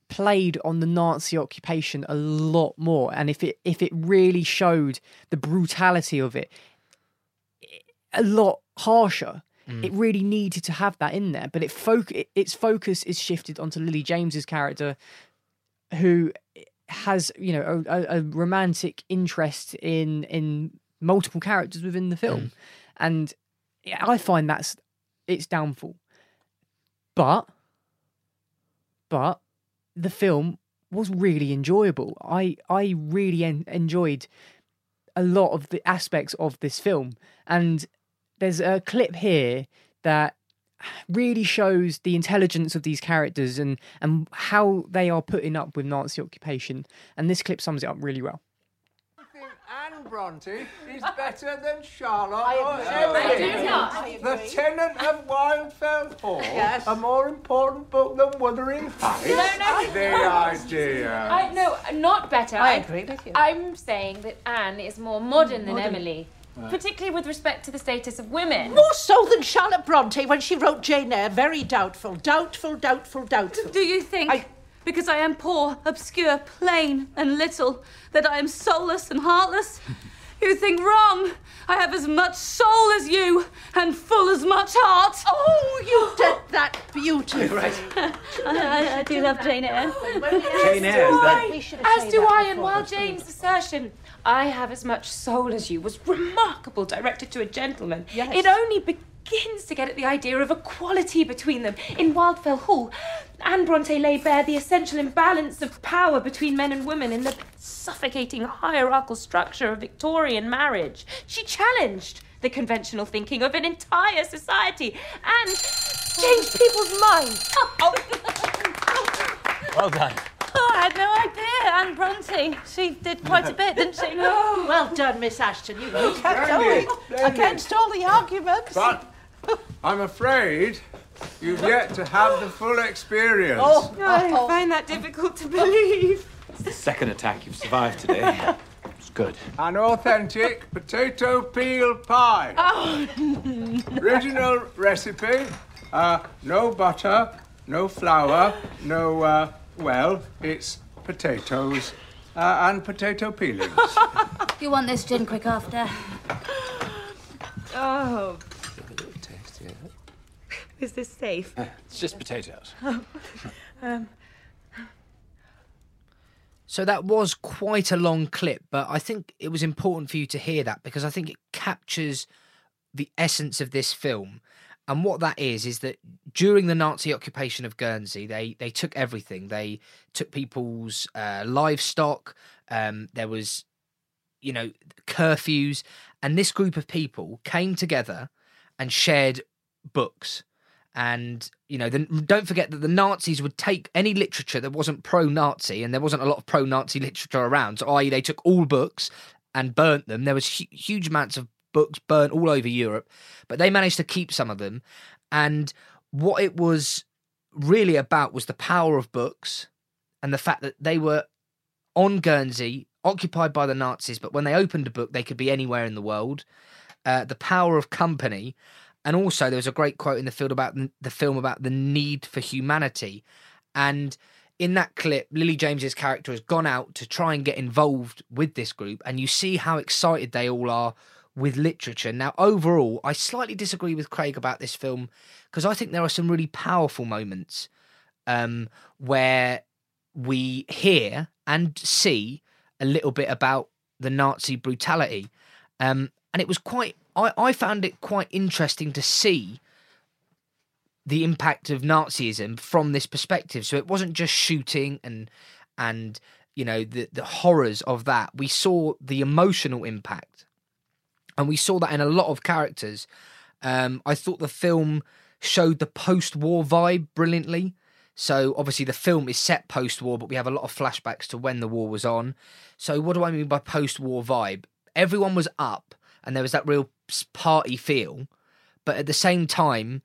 played on the Nazi occupation a lot more, and if it if it really showed the brutality of it a lot harsher. Mm. It really needed to have that in there, but it foc- it, its focus is shifted onto Lily James's character, who has you know a, a, a romantic interest in in multiple characters within the film, mm. and I find that's its downfall. But but the film was really enjoyable. I I really en- enjoyed a lot of the aspects of this film, and there's a clip here that really shows the intelligence of these characters and and how they are putting up with Nazi occupation. And this clip sums it up really well. Anne Bronte is better than Charlotte I or. Emily. I do not. I The agree. Tenant of Wildfell Hall, Yes. a more important book than Wuthering Heights. No, no. The idea. I no, not better. I agree with you. I'm saying that Anne is more modern than Modern. Emily, Right. particularly with respect to the status of women. More so than Charlotte Bronte when she wrote Jane Eyre. Very doubtful. Doubtful, doubtful, doubtful. Do you think, because I am poor, obscure, plain, and little, that I am soulless and heartless? (laughs) You think wrong. I have as much soul as you, and full as much heart. Oh, you (gasps) did that beautifully. (laughs) (laughs) I, I, I do love Jane Eyre. Oh, Jane Eyre, is that- As do should I, have said that and while but still. Jane's assertion, I have as much soul as you, was remarkable, directed to a gentleman. Yes. It only begins to get at the idea of equality between them. In Wildfell Hall, Anne Bronte lay bare the essential imbalance of power between men and women in the suffocating hierarchical structure of Victorian marriage. She challenged the conventional thinking of an entire society and changed people's minds. (laughs) Well done. Oh, I had no idea. Anne Bronte. She did quite a bit, didn't she? (laughs) No. Well done, Miss Ashton. You, you kept going against all the arguments. But I'm afraid you've yet to have the full experience. Oh, I find that difficult to believe. It's the second attack you've survived today. It's good. An authentic potato peel pie. Oh. Original recipe. Uh, no butter, no flour, no, uh, well, it's potatoes uh, and potato peelings. (laughs) You want this gin quick after? Oh. Is this safe? It's just potatoes. (laughs) um, So that was quite a long clip, but I think it was important for you to hear that because I think it captures the essence of this film. And what that is is that during the Nazi occupation of Guernsey, they they took everything. They took people's uh, livestock. Um, there was, you know, curfews, and this group of people came together and shared books. And you know, then don't forget that the Nazis would take any literature that wasn't pro-Nazi, and there wasn't a lot of pro-Nazi literature around. So, i.e., they took all books and burnt them. There was hu- huge amounts of books burnt all over Europe, but they managed to keep some of them. And what it was really about was the power of books and the fact that they were on Guernsey, occupied by the Nazis, but when they opened a book, they could be anywhere in the world. Uh, the power of company, and also there was a great quote in the film about the film about the need for humanity, and in that clip, Lily James's character has gone out to try and get involved with this group, and you see how excited they all are with literature. Now, overall, I slightly disagree with Craig about this film because I think there are some really powerful moments um, where we hear and see a little bit about the Nazi brutality. Um, and it was quite, I, I found it quite interesting to see the impact of Nazism from this perspective. So it wasn't just shooting and, and, you know, the, the horrors of that. We saw the emotional impact. And we saw that in a lot of characters. Um, I thought the film showed the post war vibe brilliantly. So obviously the film is set post-war, but we have a lot of flashbacks to when the war was on. So what do I mean by post-war vibe? Everyone was up, and there was that real party feel, but at the same time,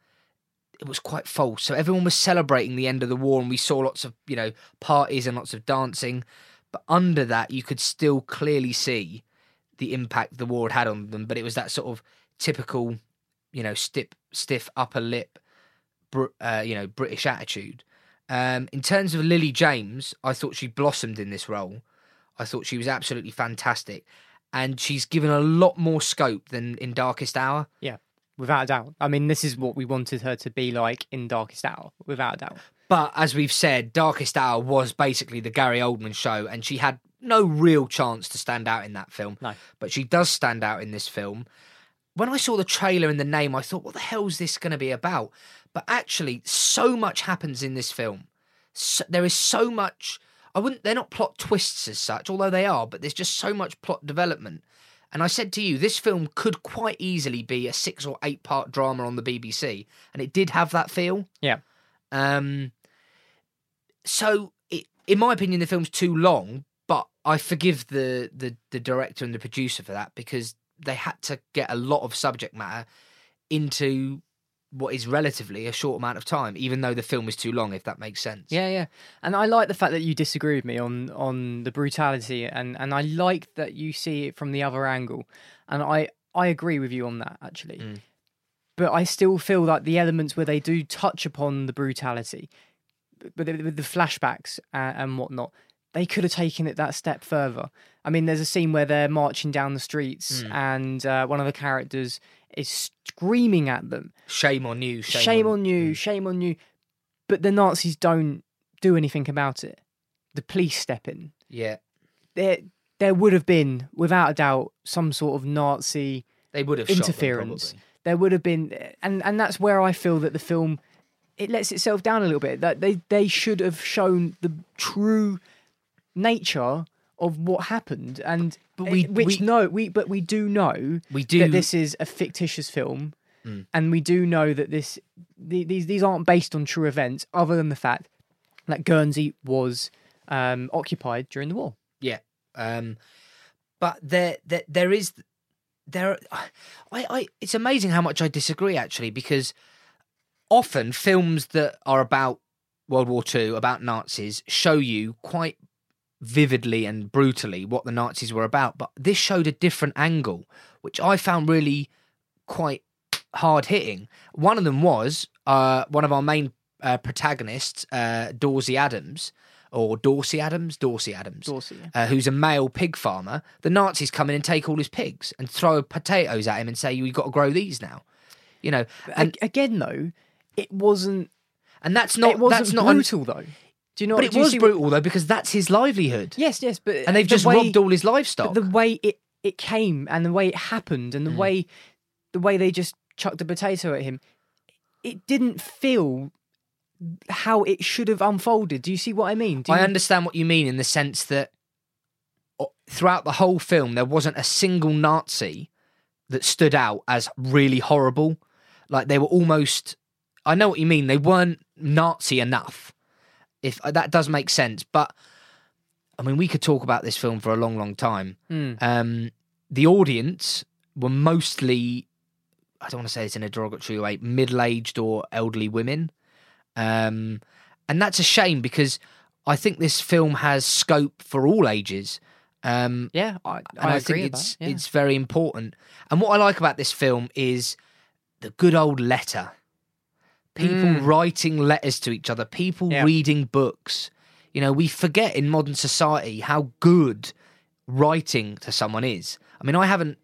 it was quite false. So everyone was celebrating the end of the war, and we saw lots of you know parties and lots of dancing. But under that, you could still clearly see the impact the war had had on them. But it was that sort of typical, you know, stiff, stiff upper lip, uh, you know, British attitude. Um, in terms of Lily James, I thought she blossomed in this role. I thought she was absolutely fantastic, and she's given a lot more scope than in Darkest Hour. Yeah, without a doubt. I mean, this is what we wanted her to be like in Darkest Hour, without a doubt. But as we've said, Darkest Hour was basically the Gary Oldman show, and she had no real chance to stand out in that film. No. But she does stand out in this film. When I saw the trailer and the name, I thought, what the hell is this going to be about? But actually, so much happens in this film. So, there is so much. I wouldn't. They're not plot twists as such, although they are. But there's just so much plot development. And I said to you, this film could quite easily be a six or eight part drama on the BBC, and it did have that feel. Yeah. Um. So, it, in my opinion, the film's too long, but I forgive the the the director and the producer for that because they had to get a lot of subject matter into what is relatively a short amount of time, even though the film is too long, if that makes sense. Yeah, yeah. And I like the fact that you disagree with me on on the brutality, and and I like that you see it from the other angle, and I I agree with you on that actually. Mm. But I still feel like the elements where they do touch upon the brutality, but with the flashbacks and, and whatnot, they could have taken it that step further. I mean, there's a scene where they're marching down the streets, Mm. and uh, one of the characters is screaming at them, Shame on you. Shame, shame, on, on you, shame on you. But the Nazis don't do anything about it. The police step in. Yeah. There, there would have been, without a doubt, some sort of Nazi They would have shot them, interference. there would have been, and and that's where I feel that the film it lets itself down a little bit. That they they should have shown the true nature of what happened, and But we- which we- no we but we do know We do- that this is a fictitious film, Mm. and we do know that this the, these these aren't based on true events, other than the fact that Guernsey was um, occupied during the war. Yeah. Um, but there, there, there is, there. I, I, it's amazing how much I disagree actually, because often films that are about World War Two, about Nazis, show you quite vividly and brutally what the Nazis were about. But this showed a different angle, which I found really quite hard hitting. One of them was uh, one of our main uh, protagonists, uh, Dawsey Adams, or Dawsey Adams, Dawsey Adams, Dawsey, uh, who's a male pig farmer. The Nazis come in and take all his pigs and throw potatoes at him and say, "You've got to grow these now." You know, and again, though, it wasn't, and that's not that's not un- brutal though. Do you know? but it was see brutal though because that's his livelihood. Yes, yes, but and they've the just way- robbed all his livestock. But the way it it came and the way it happened and the Mm. way the way they just chucked a potato at him, it didn't feel how it should have unfolded. Do you see what I mean? Do I you- understand what you mean in the sense that throughout the whole film, there wasn't a single Nazi that stood out as really horrible. Like they were almost. I know what you mean. They weren't Nazi enough. If uh, that does make sense, but I mean, we could talk about this film for a long, long time. Mm. Um, the audience were mostly, I don't want to say this in a derogatory way, middle-aged or elderly women. Um, and that's a shame because I think this film has scope for all ages. Um, yeah, I, and I I, agree think it's yeah. it's very important. And what I like about this film is the good old letter. People Mm. writing letters to each other, people Yeah. reading books. You know, we forget in modern society how good writing to someone is. I mean, I haven't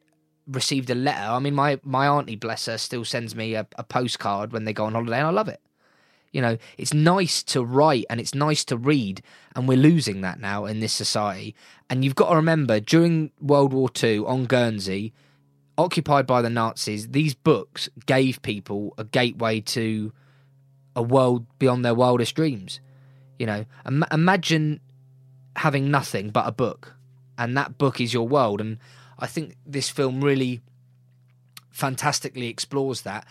received a letter. I mean, my my auntie, bless her, still sends me a, a postcard when they go on holiday, and I love it. You know, it's nice to write and it's nice to read, and we're losing that now in this society. And you've got to remember, during World War II on Guernsey, occupied by the Nazis, these books gave people a gateway to a world beyond their wildest dreams. You know, Im- imagine having nothing but a book, and that book is your world. And I think this film really fantastically explores that.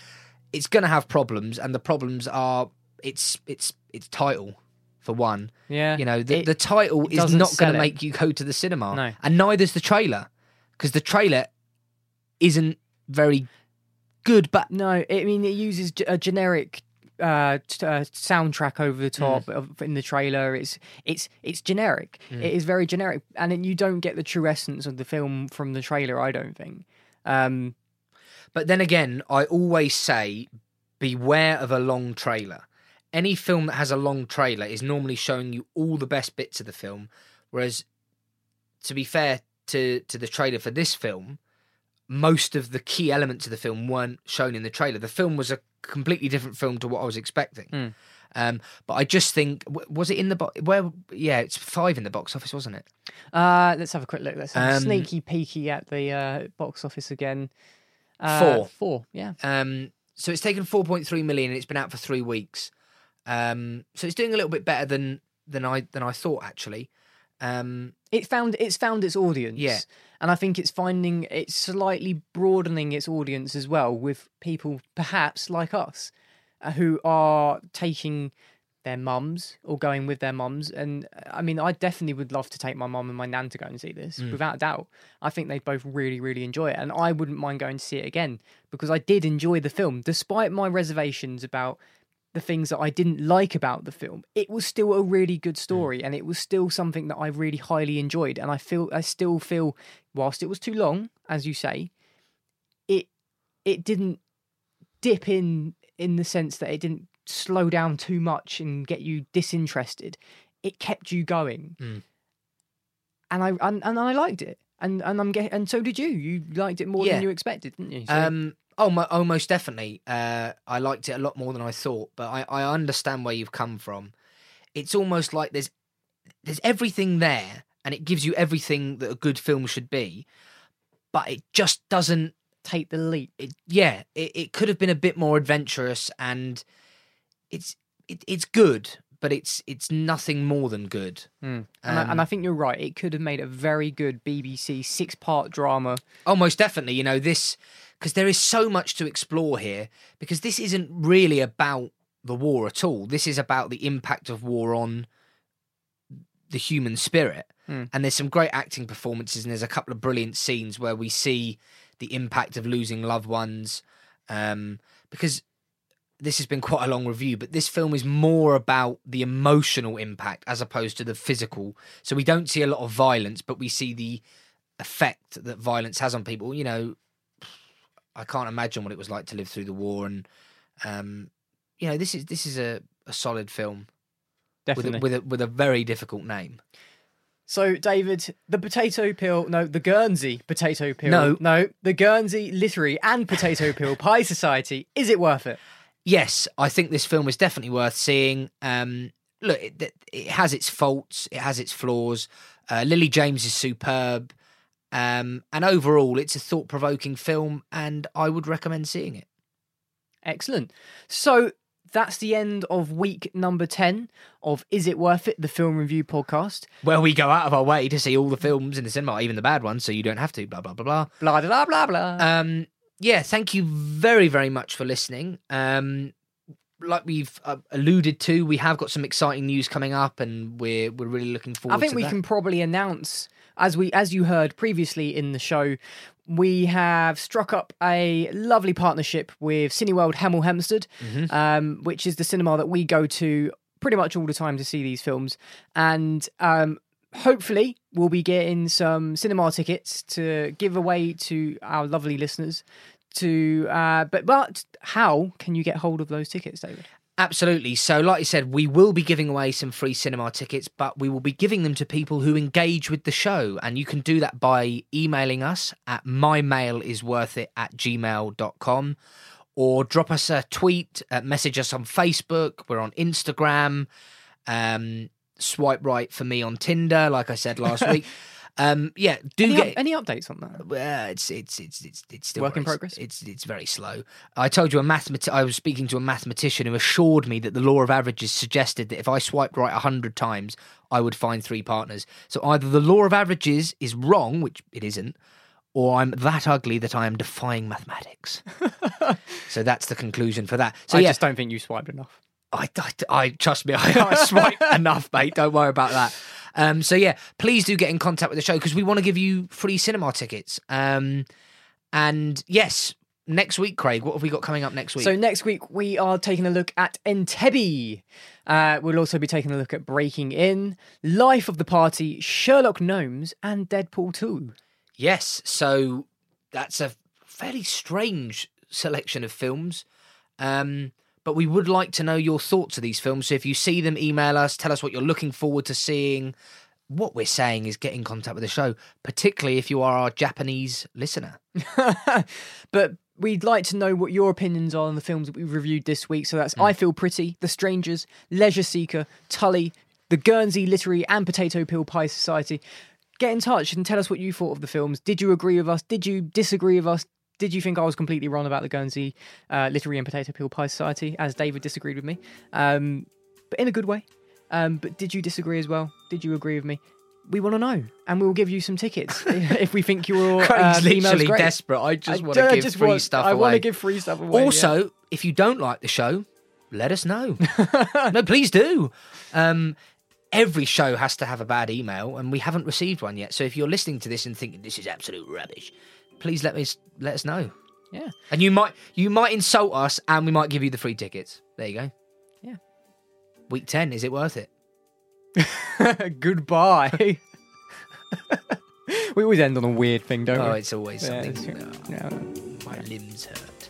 It's going to have problems, and the problems are its its its title for one. Yeah, you know the it- the title it is doesn't going to make you go to the cinema, No. and neither's the trailer because the trailer isn't very good. But no, I mean it uses a generic uh, t- uh, soundtrack over the top of, in the trailer. It's it's it's generic. Mm. It is very generic, and then you don't get the true essence of the film from the trailer. I don't think. Um, But then again, I always say beware of a long trailer. Any film that has a long trailer is normally showing you all the best bits of the film. Whereas, to be fair to, to the trailer for this film, most of the key elements of the film weren't shown in the trailer. The film was a completely different film to what I was expecting. Mm. Um, but I just think, was it in the box? Where? Yeah, it's five in the box office, wasn't it? uh, let's have a quick look. Let's have a Um, sneaky peeky at the uh, box office again. Uh, Four. Four. Yeah. Um, so it's taken 4.3 million and it's been out for three weeks. Um, so it's doing a little bit better than than I than I thought actually. Um, it found it's found its audience. Yeah. And I think it's finding it's slightly broadening its audience as well with people perhaps like us uh, who are taking their mums or going with their mums and uh, I mean I definitely would love to take my mum and my nan to go and see this Mm. without a doubt. I think they'd both really really enjoy it and I wouldn't mind going to see it again because I did enjoy the film despite my reservations about the things that I didn't like about the film, it was still a really good story, and it was still something that I really highly enjoyed. And I feel, I still feel, whilst it was too long, as you say, it it didn't dip in in the sense that it didn't slow down too much and get you disinterested. It kept you going, Mm. and I and, and I liked it, and and I'm getting, and so did you. You liked it more Yeah. than you expected, didn't you? So- um, oh, mo- oh, most definitely. Uh, I liked it a lot more than I thought, but I, I understand where you've come from. It's almost like there's there's everything there, and it gives you everything that a good film should be, but it just doesn't take the leap. It, yeah, it, it could have been a bit more adventurous, and it's it, it's good, but it's it's nothing more than good. Mm. And, I, Um, and I think you're right. It could have made a very good BBC six part drama. Oh, most definitely. You know, this, because there is so much to explore here, because this isn't really about the war at all. This is about the impact of war on the human spirit. Hmm. And there's some great acting performances, and there's a couple of brilliant scenes where we see the impact of losing loved ones. Um, because this has been quite a long review, but this film is more about the emotional impact as opposed to the physical. So we don't see a lot of violence, but we see the effect that violence has on people. You know, I can't imagine what it was like to live through the war, and um, you know, this is this is a, a solid film Definitely. with a, with a with a very difficult name. So, David, the potato peel, no, the Guernsey potato peel. No. No, the Guernsey Literary and Potato Peel (laughs) Pie Society. Is it worth it? Yes, I think this film is definitely worth seeing. Um, look, it, it has its faults, it has its flaws. Uh, Lily James is superb, um, and overall, it's a thought-provoking film, and I would recommend seeing it. Excellent. So, that's the end of week number 10 of Is It Worth It, the film review podcast. Where we go out of our way to see all the films in the cinema, even the bad ones, so you don't have to. Blah blah blah blah. Blah blah blah blah. Um, yeah, thank you very very much for listening. Um, like we've uh, alluded to, we have got some exciting news coming up, and we're we're really looking forward. I think we that. can probably announce as we as you heard previously in the show we have struck up a lovely partnership with Cineworld Hemel Hempstead Mhm. um, which is the cinema that we go to pretty much all the time to see these films and um, hopefully, we'll be getting some cinema tickets to give away to our lovely listeners. To uh, but but how can you get hold of those tickets, David? Absolutely. So, like I said, we will be giving away some free cinema tickets, but we will be giving them to people who engage with the show. And you can do that by emailing us at mymailisworthit at gmail.com or drop us a tweet, uh, message us on Facebook. We're on Instagram. Um, swipe right for me on Tinder, like I said last (laughs) week. Um, yeah, do any, get any updates on that? well, it's it's it's it's it's still Work in progress? It's it's very slow. I told you a mathemat- I was speaking to a mathematician who assured me that the law of averages suggested that if I swiped right a hundred times, I would find three partners. So either the law of averages is wrong, which it isn't, or I'm that ugly that I am defying mathematics. (laughs) so that's the conclusion for that. So I yeah, just don't think you swiped enough. I, I, I- trust me, (laughs) I, I swipe (laughs) enough, mate. Don't worry about that. Um, so yeah, please do get in contact with the show because we want to give you free cinema tickets. Um, and yes, next week, Craig, what have we got coming up next week? So next week we are taking a look at Entebbe. Uh, we'll also be taking a look at Breaking In, Life of the Party, Sherlock Gnomes, and Deadpool 2. Yes, so that's a fairly strange selection of films. Um, but we would like to know your thoughts of these films. So if you see them, email us, tell us what you're looking forward to seeing. What we're saying is get in contact with the show, particularly if you are our Japanese listener. (laughs) But we'd like to know what your opinions are on the films that we've reviewed this week. So that's hmm. I Feel Pretty, The Strangers, Leisure Seeker, Tully, The Guernsey Literary and Potato Peel Pie Society. Get in touch and tell us what you thought of the films. Did you agree with us? Did you disagree with us? Did you think I was completely wrong about the Guernsey uh, Literary and Potato Peel Pie Society, as David disagreed with me? Um, but in a good way. Um, but did you disagree as well? Did you agree with me? We want to know, and we will give you some tickets (laughs) if we think your email's literally desperate. I just want to give free want- stuff I away. want to give free stuff away. also, yeah. if you don't like the show, let us know. (laughs) no, please do. Um, every show has to have a bad email, and we haven't received one yet. So if you're listening to this and thinking this is absolute rubbish, please let me let us know. Yeah. And you might you might insult us and we might give you the free tickets. There you go. Yeah. Week 10, is it worth it? (laughs) Goodbye. (laughs) we always end on a weird thing, don't oh, we? Oh, it's always something. Yeah, no. My limbs hurt.